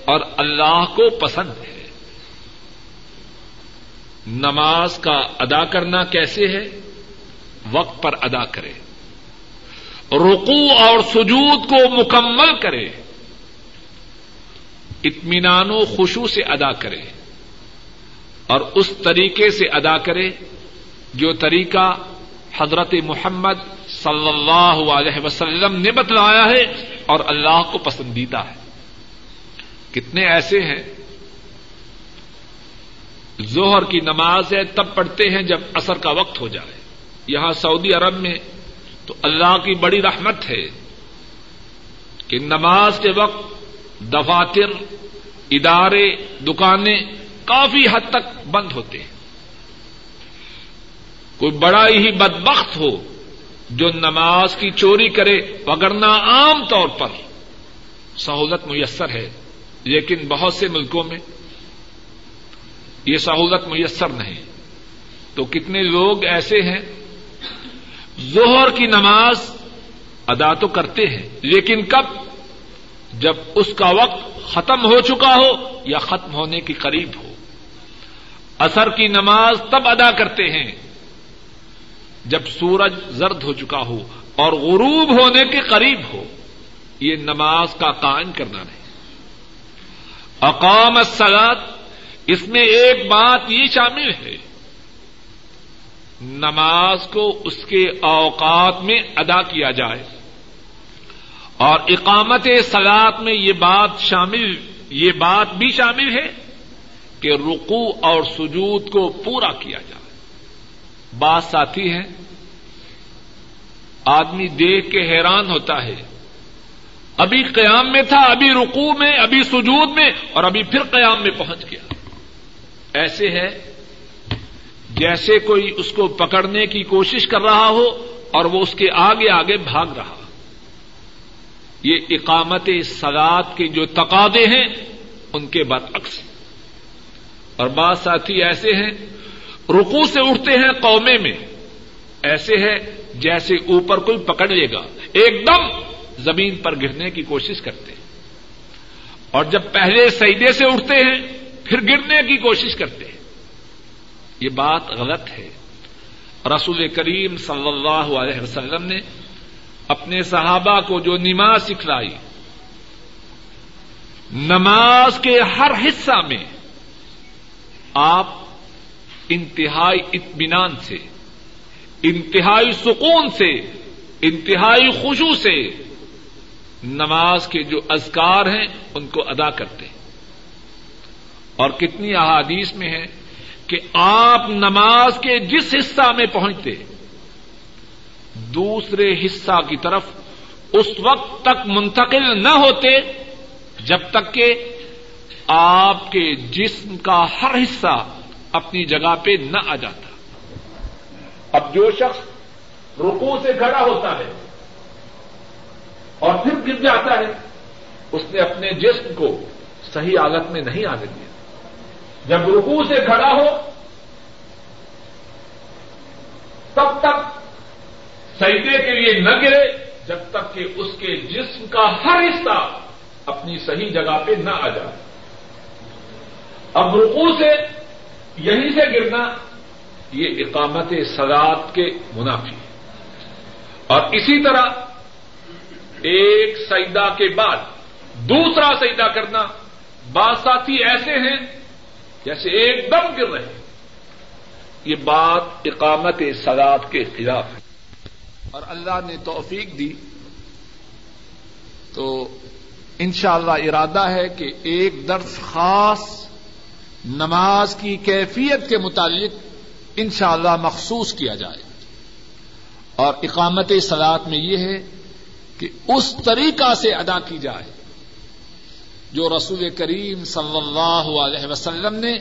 اور اللہ کو پسند ہے۔ نماز کا ادا کرنا کیسے ہے؟ وقت پر ادا کرے۔ رکو اور سجود کو مکمل کرے۔ اطمینان و خوشو سے ادا کرے۔ اور اس طریقے سے ادا کرے جو طریقہ حضرت محمد صلی اللہ علیہ وسلم نے بتلایا ہے اور اللہ کو پسندیدہ ہے۔ کتنے ایسے ہیں زہر کی نماز ہے تب پڑھتے ہیں جب اثر کا وقت ہو جائے۔ یہاں سعودی عرب میں تو اللہ کی بڑی رحمت ہے کہ نماز کے وقت دفاتر، ادارے، دکانیں کافی حد تک بند ہوتے ہیں۔ کوئی بڑا ہی بدبخت ہو جو نماز کی چوری کرے وگرنا عام طور پر سہولت میسر ہے، لیکن بہت سے ملکوں میں یہ سہولت میسر نہیں۔ تو کتنے لوگ ایسے ہیں؟ زہر کی نماز ادا تو کرتے ہیں، لیکن کب؟ جب اس کا وقت ختم ہو چکا ہو یا ختم ہونے کے قریب ہو۔ اثر کی نماز تب ادا کرتے ہیں جب سورج زرد ہو چکا ہو اور غروب ہونے کے قریب ہو۔ یہ نماز کا قائم کرنا نہیں۔ اقام السلاد اس میں ایک بات یہ شامل ہے۔ نماز کو اس کے اوقات میں ادا کیا جائے۔ اور اقامت سلاد میں یہ بات شامل، یہ بات بھی شامل ہے کہ رقو اور سجود کو پورا کیا جائے۔ بات ساتھی ہے، آدمی دیکھ کے حیران ہوتا ہے۔ ابھی قیام میں تھا، ابھی رقو میں، ابھی سجود میں اور ابھی پھر قیام میں پہنچ گیا۔ ایسے ہے جیسے کوئی اس کو پکڑنے کی کوشش کر رہا ہو اور وہ اس کے آگے آگے بھاگ رہا۔ یہ اقامت سلاد کے جو تقاضے ہیں، ان کے برعکس اور بعض ساتھی ایسے ہیں رکو سے اٹھتے ہیں قومے میں۔ ایسے ہے جیسے اوپر کوئی پکڑ لے گا، ایک دم زمین پر گرنے کی کوشش کرتے ہیں۔ اور جب پہلے سیدے سے اٹھتے ہیں پھر گرنے کی کوشش کرتے ہیں۔ یہ بات غلط ہے۔ رسول کریم صلی اللہ علیہ وسلم نے اپنے صحابہ کو جو نماز سکھلائی، نماز کے ہر حصہ میں آپ انتہائی اطمینان سے، انتہائی سکون سے، انتہائی خوشو سے نماز کے جو ازکار ہیں، ان کو ادا کرتے ہیں۔ اور کتنی احادیث میں ہے کہ آپ نماز کے جس حصہ میں پہنچتے، دوسرے حصہ کی طرف اس وقت تک منتقل نہ ہوتے جب تک کہ آپ کے جسم کا ہر حصہ اپنی جگہ پہ نہ آ جاتا۔ اب جو شخص رکو سے کھڑا ہوتا ہے اور پھر گر جاتا ہے، اس نے اپنے جسم کو صحیح حالت میں نہیں آنے دیا۔ جب رکو سے کھڑا ہو، تب تک سجدے کے لیے نہ گرے، جب تک کہ اس کے جسم کا ہر حصہ اپنی صحیح جگہ پہ نہ آ جائے۔ اب رکو سے یہیں سے گرنا، یہ اقامت سلاد کے منافی ہے۔ اور اسی طرح ایک سجدہ کے بعد دوسرا سجدہ کرنا، بعض ساتھی ایسے ہیں جیسے ایک دم گر رہے یہ بات اقامت سلاد کے خلاف ہے۔ اور اللہ نے توفیق دی۔ تو انشاءاللہ اللہ ارادہ ہے کہ ایک درس خاص نماز کی کیفیت کے متعلق انشاءاللہ اللہ مخصوص کیا جائے۔ اور اقامت سلاد میں یہ ہے کہ اس طریقہ سے ادا کی جائے۔ جو رسول کریم صلی اللہ علیہ وسلم نے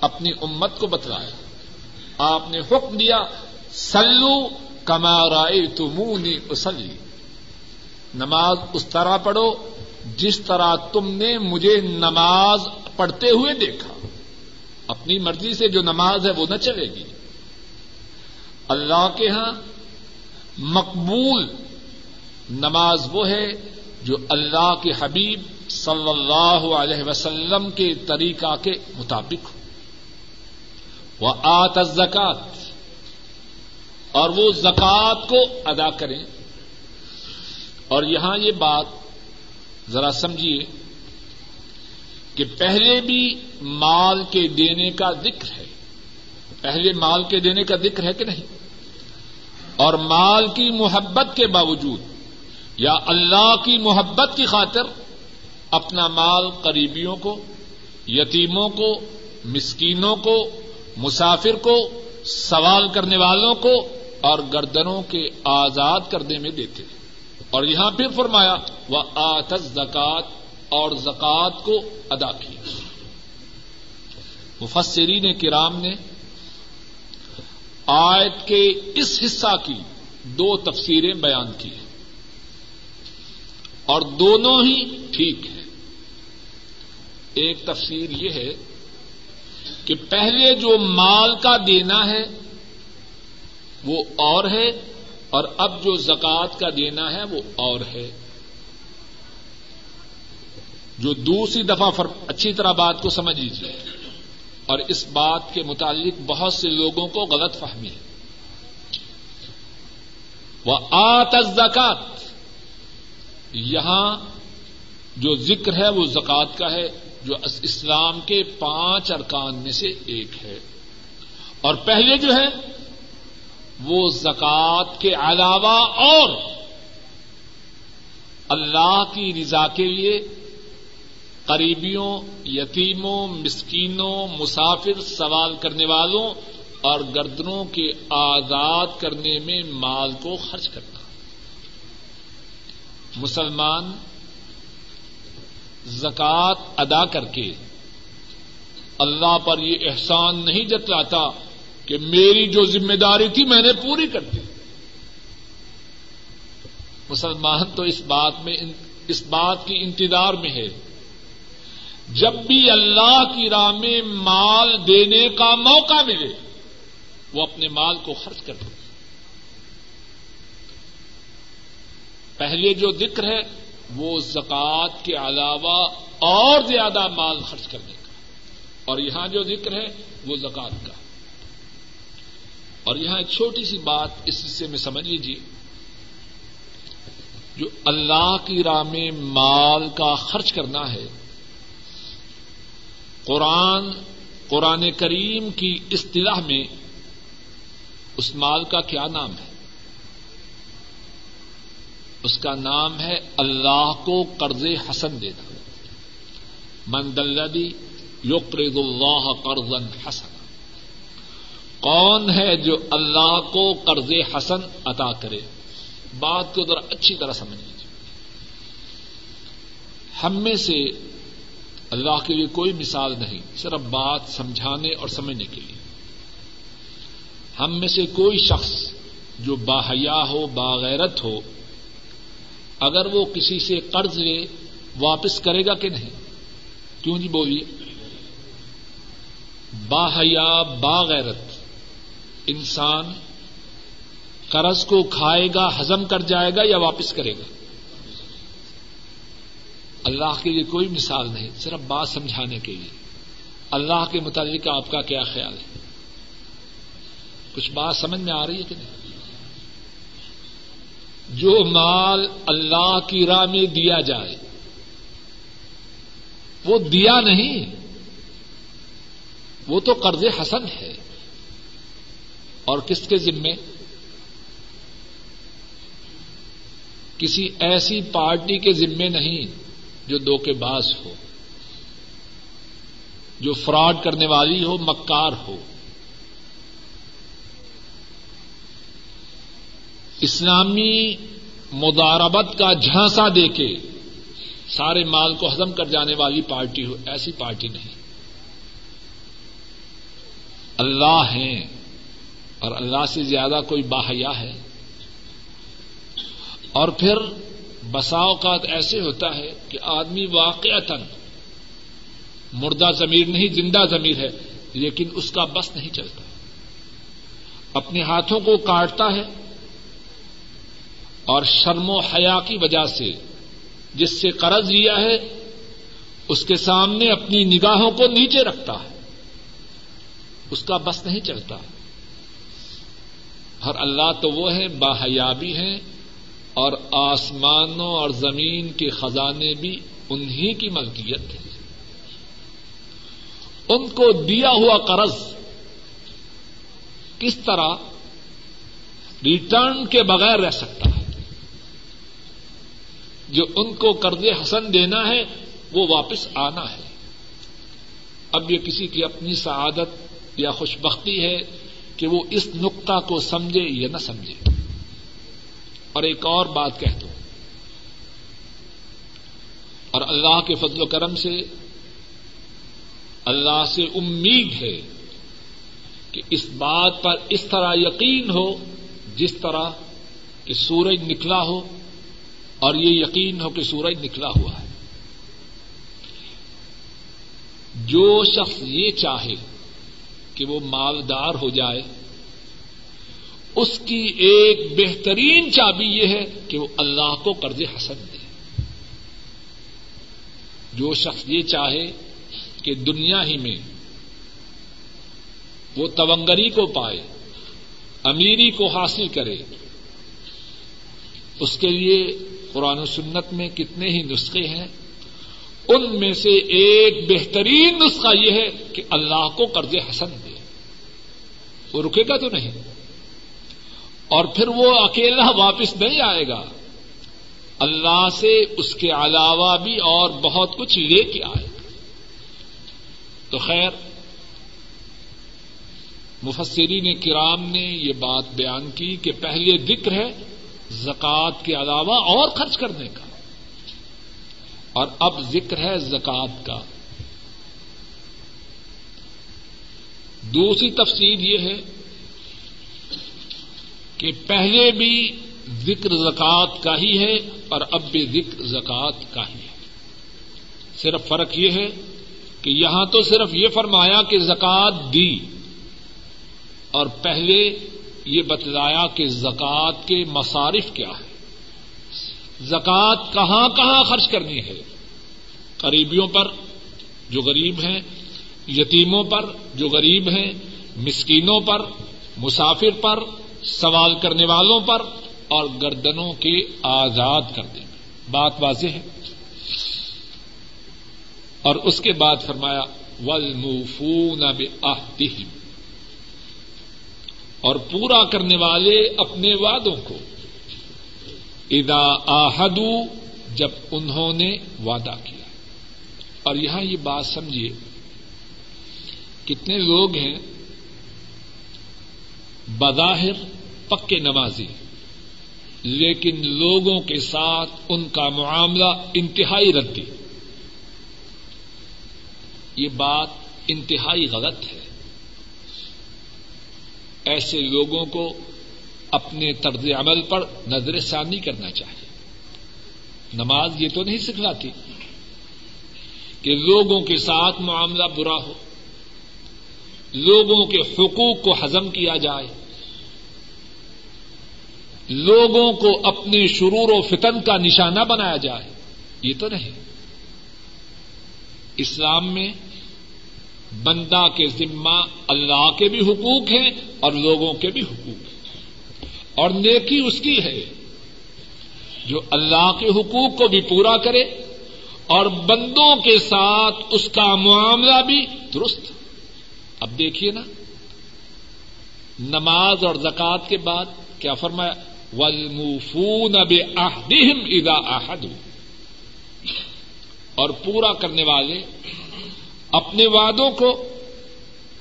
اپنی امت کو بتلایا۔ آپ نے حکم دیا سلو کمارائے تمونی اسلی نماز اس طرح پڑھو جس طرح تم نے مجھے نماز پڑھتے ہوئے دیکھا۔ اپنی مرضی سے جو نماز ہے وہ نہ چلے گی۔ اللہ کے ہاں مقبول نماز وہ ہے جو اللہ کے حبیب صلی اللہ علیہ وسلم کے طریقہ کے مطابق ہو۔ وہ آت زکات اور وہ زکات کو ادا کریں۔ اور یہاں یہ بات ذرا سمجھیے کہ پہلے بھی مال کے دینے کا ذکر ہے۔ پہلے مال کے دینے کا ذکر ہے کہ نہیں؟ اور مال کی محبت کے باوجود یا اللہ کی محبت کی خاطر اپنا مال قریبیوں کو، یتیموں کو، مسکینوں کو، مسافر کو، سوال کرنے والوں کو اور گردنوں کے آزاد کرنے میں دیتے اور یہاں پھر فرمایا، وہ آتس زکات اور زکات کو ادا کیا مفسرین کرام نے آیت کے اس حصہ کی دو تفسیریں بیان کی ہیں۔ اور دونوں ہی ٹھیک ہیں۔ ایک تفسیر یہ ہے کہ پہلے جو مال کا دینا ہے وہ اور ہے اور اب جو زکات کا دینا ہے وہ اور ہے۔ جو دوسری دفعہ اچھی طرح بات کو سمجھ لیجیے اور اس بات کے متعلق بہت سے لوگوں کو غلط فہمی۔ ہے وہ آت زکات یہاں جو ذکر ہے وہ زکات کا ہے۔ جو اسلام کے پانچ ارکان میں سے ایک ہے۔ اور پہلے جو ہے، وہ زکات کے علاوہ اور اللہ کی رضا کے لیے قریبیوں، یتیموں، مسکینوں، مسافر سوال کرنے والوں اور گردنوں کے آزاد کرنے میں مال کو خرچ کرنا۔ مسلمان زکات ادا کر کے اللہ پر یہ احسان نہیں جتلاتا کہ میری جو ذمہ داری تھی میں نے پوری کر دی۔ مسلمان تو اس بات میں اس بات کی انتظار میں ہے۔ جب بھی اللہ کی راہ میں مال دینے کا موقع ملے، وہ اپنے مال کو خرچ کر دے۔ پہلے جو ذکر ہے وہ زکات کے علاوہ اور زیادہ مال خرچ کرنے کا۔ اور یہاں جو ذکر ہے وہ زکات کا۔ اور یہاں ایک چھوٹی سی بات اس حصے میں سمجھ لیجیے جو اللہ کی راہ میں مال کا خرچ کرنا ہے، قرآن قرآن کریم کی اصطلاح میں اس مال کا کیا نام ہے؟ اس کا نام ہے اللہ کو قرض حسن دینا۔ من دلدی یقرض اللہ قرض حسن کون ہے جو اللہ کو قرض حسن عطا کرے؟ بات کو ذرا اچھی طرح سمجھ لیجیے ہم میں سے اللہ کے لیے کوئی مثال نہیں، صرف بات سمجھانے اور سمجھنے کے لیے۔ ہم میں سے کوئی شخص جو باحیا ہو، باغیرت ہو اگر وہ کسی سے قرض لے، واپس کرے گا کہ نہیں؟ کیوں جی بولیے؟ باحیا باغیرت انسان قرض کو کھائے گا ہزم کر جائے گا یا واپس کرے گا؟ اللہ کے لیے کوئی مثال نہیں، صرف بات سمجھانے کے لیے۔ اللہ کے متعلق آپ کا کیا خیال ہے؟ کچھ بات سمجھ میں آ رہی ہے کہ نہیں؟ جو مال اللہ کی راہ میں دیا جائے۔ وہ دیا نہیں۔ وہ تو قرض حسن ہے۔ اور کس کے ذمے؟ کسی ایسی پارٹی کے ذمے نہیں جو دو کے باز ہو، جو فراڈ کرنے والی ہو، مکار ہو۔ اسلامی مداربت کا جھانسا دے کے سارے مال کو ہزم کر جانے والی پارٹی ہو، ایسی پارٹی نہیں۔ اللہ ہیں اور اللہ سے زیادہ کوئی باحیا ہے۔ اور پھر بسا اوقات ایسے ہوتا ہے کہ آدمی واقع مردہ ضمیر نہیں، زندہ ضمیر ہے، لیکن اس کا بس نہیں چلتا۔ اپنے ہاتھوں کو کاٹتا ہے اور شرم و حیا کی وجہ سے جس سے قرض لیا ہے، اس کے سامنے اپنی نگاہوں کو نیچے رکھتا ہے۔ اس کا بس نہیں چلتا۔ ہر اللہ تو وہ ہے باحیا بھی ہیں اور آسمانوں اور زمین کے خزانے بھی انہیں کی ملکیت ہے۔ ان کو دیا ہوا قرض کس طرح ریٹرن کے بغیر رہ سکتا ہے؟ جو ان کو قرض حسن دینا ہے، وہ واپس آنا ہے۔ اب یہ کسی کی اپنی سعادت یا خوشبختی ہے کہ وہ اس نقطہ کو سمجھے یا نہ سمجھے۔ اور ایک اور بات کہہ دو اور اللہ کے فضل و کرم سے اللہ سے امید ہے کہ اس بات پر اس طرح یقین ہو جس طرح کہ سورج نکلا ہو۔ اور یہ یقین ہو کہ سورج نکلا ہوا ہے۔ جو شخص یہ چاہے کہ وہ مالدار ہو جائے، اس کی ایک بہترین چابی یہ ہے کہ وہ اللہ کو قرض حسن دے۔ جو شخص یہ چاہے کہ دنیا ہی میں وہ تونگری کو پائے، امیری کو حاصل کرے، اس کے لیے قرآن و سنت میں کتنے ہی نسخے ہیں، ان میں سے ایک بہترین نسخہ یہ ہے کہ اللہ کو قرض حسن دے۔ وہ رکے گا تو نہیں۔ اور پھر وہ اکیلا واپس نہیں آئے گا۔ اللہ سے اس کے علاوہ بھی اور بہت کچھ لے کے آئے۔ گا تو خیر، مفسرین کرام نے یہ بات بیان کی کہ پہلے ذکر ہے زکوٰۃ کے علاوہ اور خرچ کرنے کا۔ اور اب ذکر ہے زکوٰۃ کا۔ دوسری تفصیل یہ ہے کہ پہلے بھی ذکر زکوٰۃ کا ہی ہے اور اب بھی ذکر زکوٰۃ کا ہی ہے۔ صرف فرق یہ ہے کہ یہاں تو صرف یہ فرمایا کہ زکوٰۃ دی اور پہلے یہ بتلایا کہ زکوٰۃ کے مصارف کیا ہے زکوٰۃ کہاں کہاں خرچ کرنی ہے؟ قریبیوں پر جو غریب ہیں، یتیموں پر جو غریب ہیں، مسکینوں پر، مسافر پر، سوال کرنے والوں پر اور گردنوں کے آزاد کر دیں بات واضح ہے؟ اور اس کے بعد فرمایا ول موفون اور پورا کرنے والے اپنے وعدوں کو۔ ادا آہدو، جب انہوں نے وعدہ کیا۔ اور یہاں یہ بات سمجھیے، کتنے لوگ ہیں بظاہر پکے نمازی لیکن لوگوں کے ساتھ ان کا معاملہ انتہائی ردی۔ یہ بات انتہائی غلط ہے۔ ایسے لوگوں کو اپنے طرز عمل پر نظر ثانی کرنا چاہیے۔ نماز یہ تو نہیں سکھلاتی کہ لوگوں کے ساتھ معاملہ برا ہو، لوگوں کے حقوق کو ہزم کیا جائے، لوگوں کو اپنے شرور و فتن کا نشانہ بنایا جائے، یہ تو نہیں۔ اسلام میں بندہ کے ذمہ اللہ کے بھی حقوق ہیں اور لوگوں کے بھی حقوق ہیں۔ اور نیکی اس کی ہے جو اللہ کے حقوق کو بھی پورا کرے اور بندوں کے ساتھ اس کا معاملہ بھی درست۔ اب دیکھیے نا، نماز اور زکوٰۃ کے بعد کیا فرمایا ولمفون اب آہدم ادا آہد اور پورا کرنے والے اپنے وعدوں کو،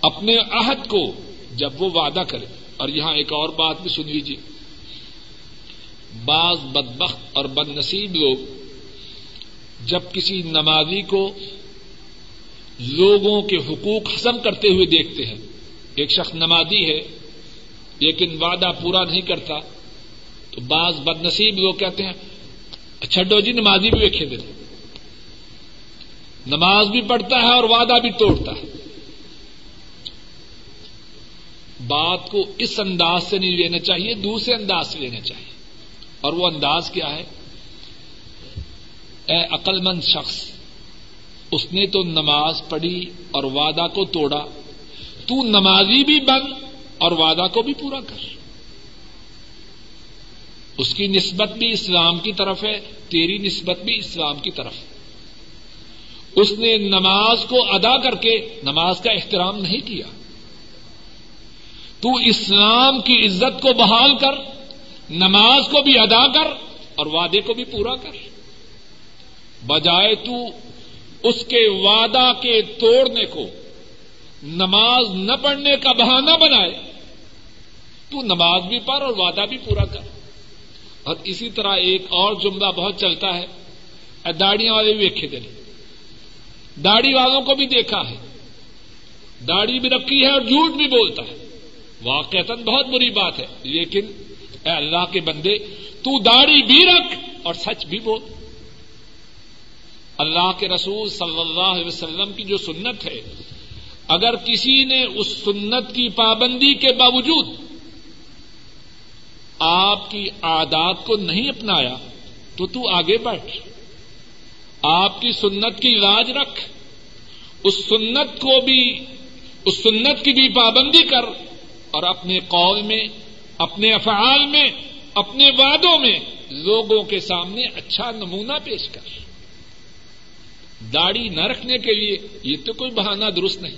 اپنے عہد کو جب وہ وعدہ کرے۔ اور یہاں ایک اور بات بھی سن لیجیے بعض بدبخت اور بد نصیب لوگ جب کسی نمازی کو لوگوں کے حقوق حسم کرتے ہوئے دیکھتے ہیں۔ ایک شخص نمازی ہے، لیکن وعدہ پورا نہیں کرتا، تو بعض بد نصیب لوگ کہتے ہیں اچھا چھڈو جی نمازی بھی ویکھے دے نماز بھی پڑھتا ہے اور وعدہ بھی توڑتا ہے۔ بات کو اس انداز سے نہیں لینا چاہیے، دوسرے انداز سے لینا چاہیے۔ اور وہ انداز کیا ہے؟ اے عقل مند شخص، اس نے تو نماز پڑھی اور وعدہ کو توڑا۔ تو نمازی بھی بن اور وعدہ کو بھی پورا کر۔ اس کی نسبت بھی اسلام کی طرف ہے، تیری نسبت بھی اسلام کی طرف۔ ہے اس نے نماز کو ادا کر کے نماز کا احترام نہیں کیا۔ تو اسلام کی عزت کو بحال کر، نماز کو بھی ادا کر اور وعدے کو بھی پورا کر۔ بجائے تو اس کے وعدہ کے توڑنے کو، نماز نہ پڑھنے کا بہانہ بنائے، تو نماز بھی پڑھ اور وعدہ بھی پورا کر۔ اور اسی طرح ایک اور جملہ بہت چلتا ہے داڑیاں والے بھی ویکھے دے۔ داڑھی والوں کو بھی دیکھا ہے۔ داڑھی بھی رکھی ہے اور جھوٹ بھی بولتا ہے۔ واقع بہت بری بات ہے۔ لیکن اے اللہ کے بندے، تو داڑھی بھی رکھ اور سچ بھی بول۔ اللہ کے رسول صلی اللہ علیہ وسلم کی جو سنت ہے، اگر کسی نے اس سنت کی پابندی کے باوجود آپ کی عادات کو نہیں اپنایا، تو تو آگے بیٹھ آپ کی سنت کی لاج رکھ، اس سنت کو بھی، اس سنت کی بھی پابندی کر اور اپنے قول میں، اپنے افعال میں، اپنے وعدوں میں لوگوں کے سامنے اچھا نمونہ پیش کر۔ داڑھی نہ رکھنے کے لیے یہ تو کوئی بہانہ درست نہیں۔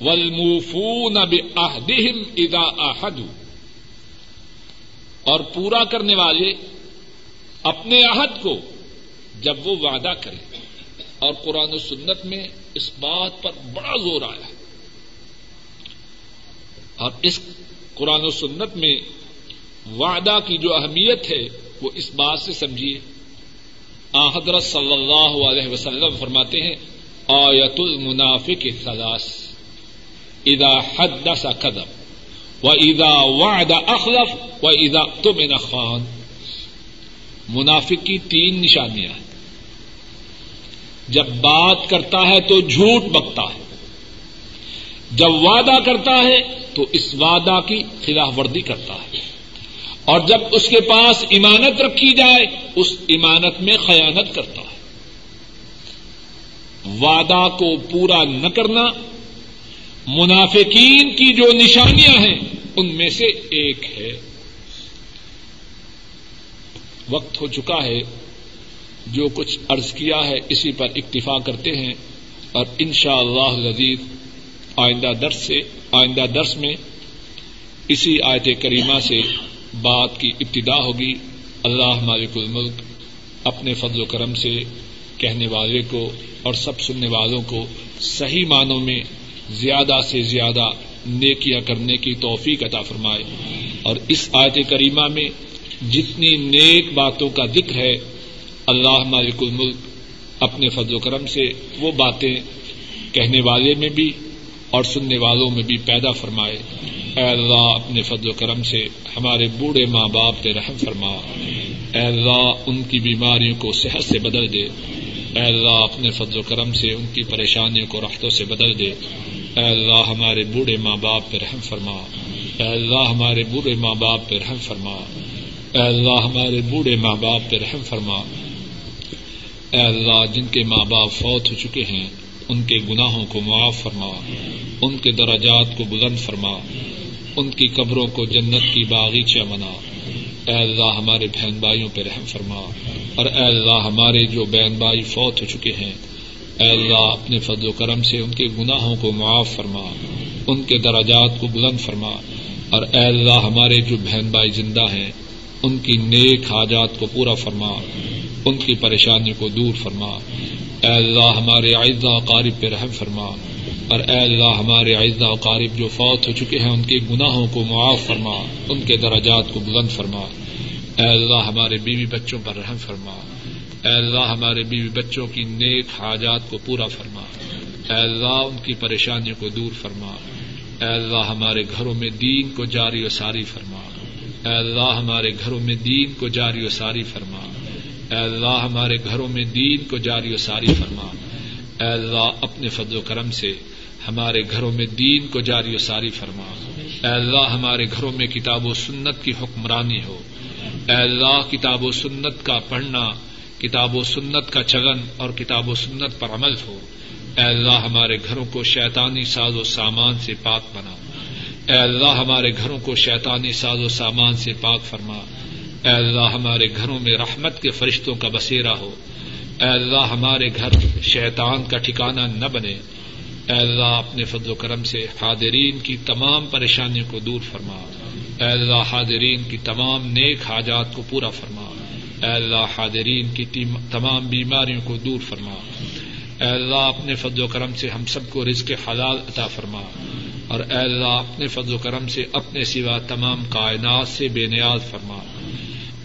ولمفون اب ادا آہد اور پورا کرنے والے اپنے عہد کو جب وہ وعدہ کرے۔ اور قرآن و سنت میں اس بات پر بڑا زور آیا۔ ہے اور اس قرآن و سنت میں وعدہ کی جو اہمیت ہے، وہ اس بات سے سمجھیے۔ حضرت صلی اللہ علیہ وسلم فرماتے ہیں، آیت المنافق سلاس ادا حد سا قدم و ادا وعدہ اخلف و ادا تم خان۔ منافق کی تین نشانیاں ہیں۔ جب بات کرتا ہے تو جھوٹ بکتا ہے۔ جب وعدہ کرتا ہے تو اس وعدہ کی خلاف ورزی کرتا ہے۔ اور جب اس کے پاس امانت رکھی جائے، اس امانت میں خیانت کرتا ہے۔ وعدہ کو پورا نہ کرنا، منافقین کی جو نشانیاں ہیں، ان میں سے ایک ہے۔ وقت ہو چکا ہے، جو کچھ عرض کیا ہے، اسی پر اکتفا کرتے ہیں۔ اور ان شاء اللہ لذیذ، آئندہ درس سے، آئندہ درس میں اسی آیت کریمہ سے بات کی ابتدا ہوگی۔ اللہ مالک الملک اپنے فضل و کرم سے کہنے والے کو اور سب سننے والوں کو صحیح معنوں میں زیادہ سے زیادہ نیکیاں کرنے کی توفیق عطا فرمائے۔ اور اس آیت کریمہ میں جتنی نیک باتوں کا ذکر ہے، اللہ مالک الملک اپنے فضل و کرم سے وہ باتیں کہنے والے میں بھی اور سننے والوں میں بھی پیدا فرمائے۔ اے اللہ، اپنے فضل و کرم سے ہمارے بوڑھے ماں باپ پہ رحم فرما۔ اے اللہ، ان کی بیماریوں کو صحت سے بدل دے۔ اے اللہ، اپنے فضل و کرم سے ان کی پریشانیوں کو رختوں سے بدل دے۔ اے اللہ، ہمارے بوڑھے ماں باپ پہ رحم فرما۔ اے اللہ، ہمارے بوڑھے ماں باپ پہ رحم فرما۔ اے اللہ ہمارے بوڑھے ماں باپ پہ رحم فرما۔ اے اللہ جن کے ماں باپ فوت ہو چکے ہیں، ان کے گناہوں کو معاف فرما۔ ان کے دراجات کو بلند فرما۔ ان کی قبروں کو جنت کی باغیچہ بنا۔ اے اللہ ہمارے بہن بھائیوں پہ رحم فرما۔ اور اے اللہ ہمارے جو بہن بھائی فوت ہو چکے ہیں، اے اللہ اپنے فضل و کرم سے ان کے گناہوں کو معاف فرما۔ ان کے دراجات کو بلند فرما۔ اور اے اللہ ہمارے جو بہن بھائی زندہ ہیں ان کی نیک حاجات کو پورا فرما، ان کی پریشانی کو دور فرما۔ اے اللہ ہمارے اعزا قارب پہ رحم فرما۔ اور اے اللہ ہمارے اعزا قارب جو فوت ہو چکے ہیں، ان کے گناہوں کو معاف فرما، ان کے دراجات کو بلند فرما۔ اے اللہ ہمارے بیوی بچوں پر رحم فرما۔ اے اللہ ہمارے بیوی بچوں کی نیک حاجات کو پورا فرما۔ اے اللہ ان کی پریشانیوں کو دور فرما۔ اے اللہ ہمارے گھروں میں دین کو جاری و ساری فرما۔ اے اللہ ہمارے گھروں میں دین کو جاری و ساری فرما۔ اے اللہ ہمارے گھروں میں دین کو جاری و ساری فرما۔ اے اللہ اپنے فضل و کرم سے ہمارے گھروں میں دین کو جاری و ساری فرما۔ اے اللہ ہمارے گھروں میں کتاب و سنت کی حکمرانی ہو۔ اے اللہ کتاب و سنت کا پڑھنا، کتاب و سنت کا چلن اور کتاب و سنت پر عمل ہو۔ اے اللہ ہمارے گھروں کو شیطانی ساز و سامان سے پاک بنا۔ اے اللہ ہمارے گھروں کو شیطانی ساز و سامان سے پاک فرما۔ اے اللہ ہمارے گھروں میں رحمت کے فرشتوں کا بسیرا ہو۔ اے اللہ ہمارے گھر شیطان کا ٹھکانہ نہ بنے۔ اے اللہ اپنے فضل و کرم سے حاضرین کی تمام پریشانیوں کو دور فرما۔ اے اللہ حاضرین کی تمام نیک حاجات کو پورا فرما۔ اے اللہ حاضرین کی تمام بیماریوں کو دور فرما۔ اے اللہ اپنے فضل و کرم سے ہم سب کو رزق حلال عطا فرما۔ اور اے اللہ، اپنے فضل و کرم سے، اپنے سوا تمام کائنات سے بے نیاز فرما۔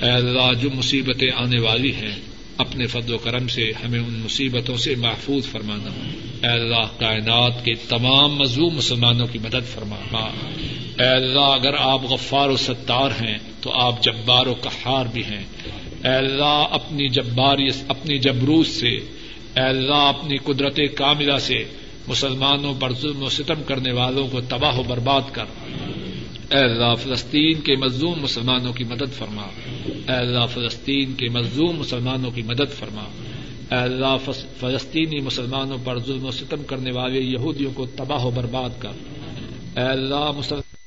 اے اللہ، جو مصیبتیں آنے والی ہیں، اپنے فضل و کرم سے ہمیں ان مصیبتوں سے محفوظ فرمانا۔ اے اللہ، کائنات کے تمام مظلوم مسلمانوں کی مدد فرما۔ اے اللہ، اگر آپ غفار و ستار ہیں، تو آپ جبار و کہار بھی ہیں۔ اے اللہ، اپنی جباری، اپنی جبروت سے، اے اللہ، اپنی قدرت کاملہ سے مسلمانوں پر ظلم و ستم کرنے والوں کو تباہ و برباد کر۔ اے اللہ فلسطین کے مظلوم مسلمانوں کی مدد فرما۔ اے اللہ فلسطین کے مظلوم مسلمانوں کی مدد فرما۔ اے اللہ فلسطینی مسلمانوں پر ظلم و ستم کرنے والے یہودیوں کو تباہ و برباد کر۔ اے اللہ مسلمان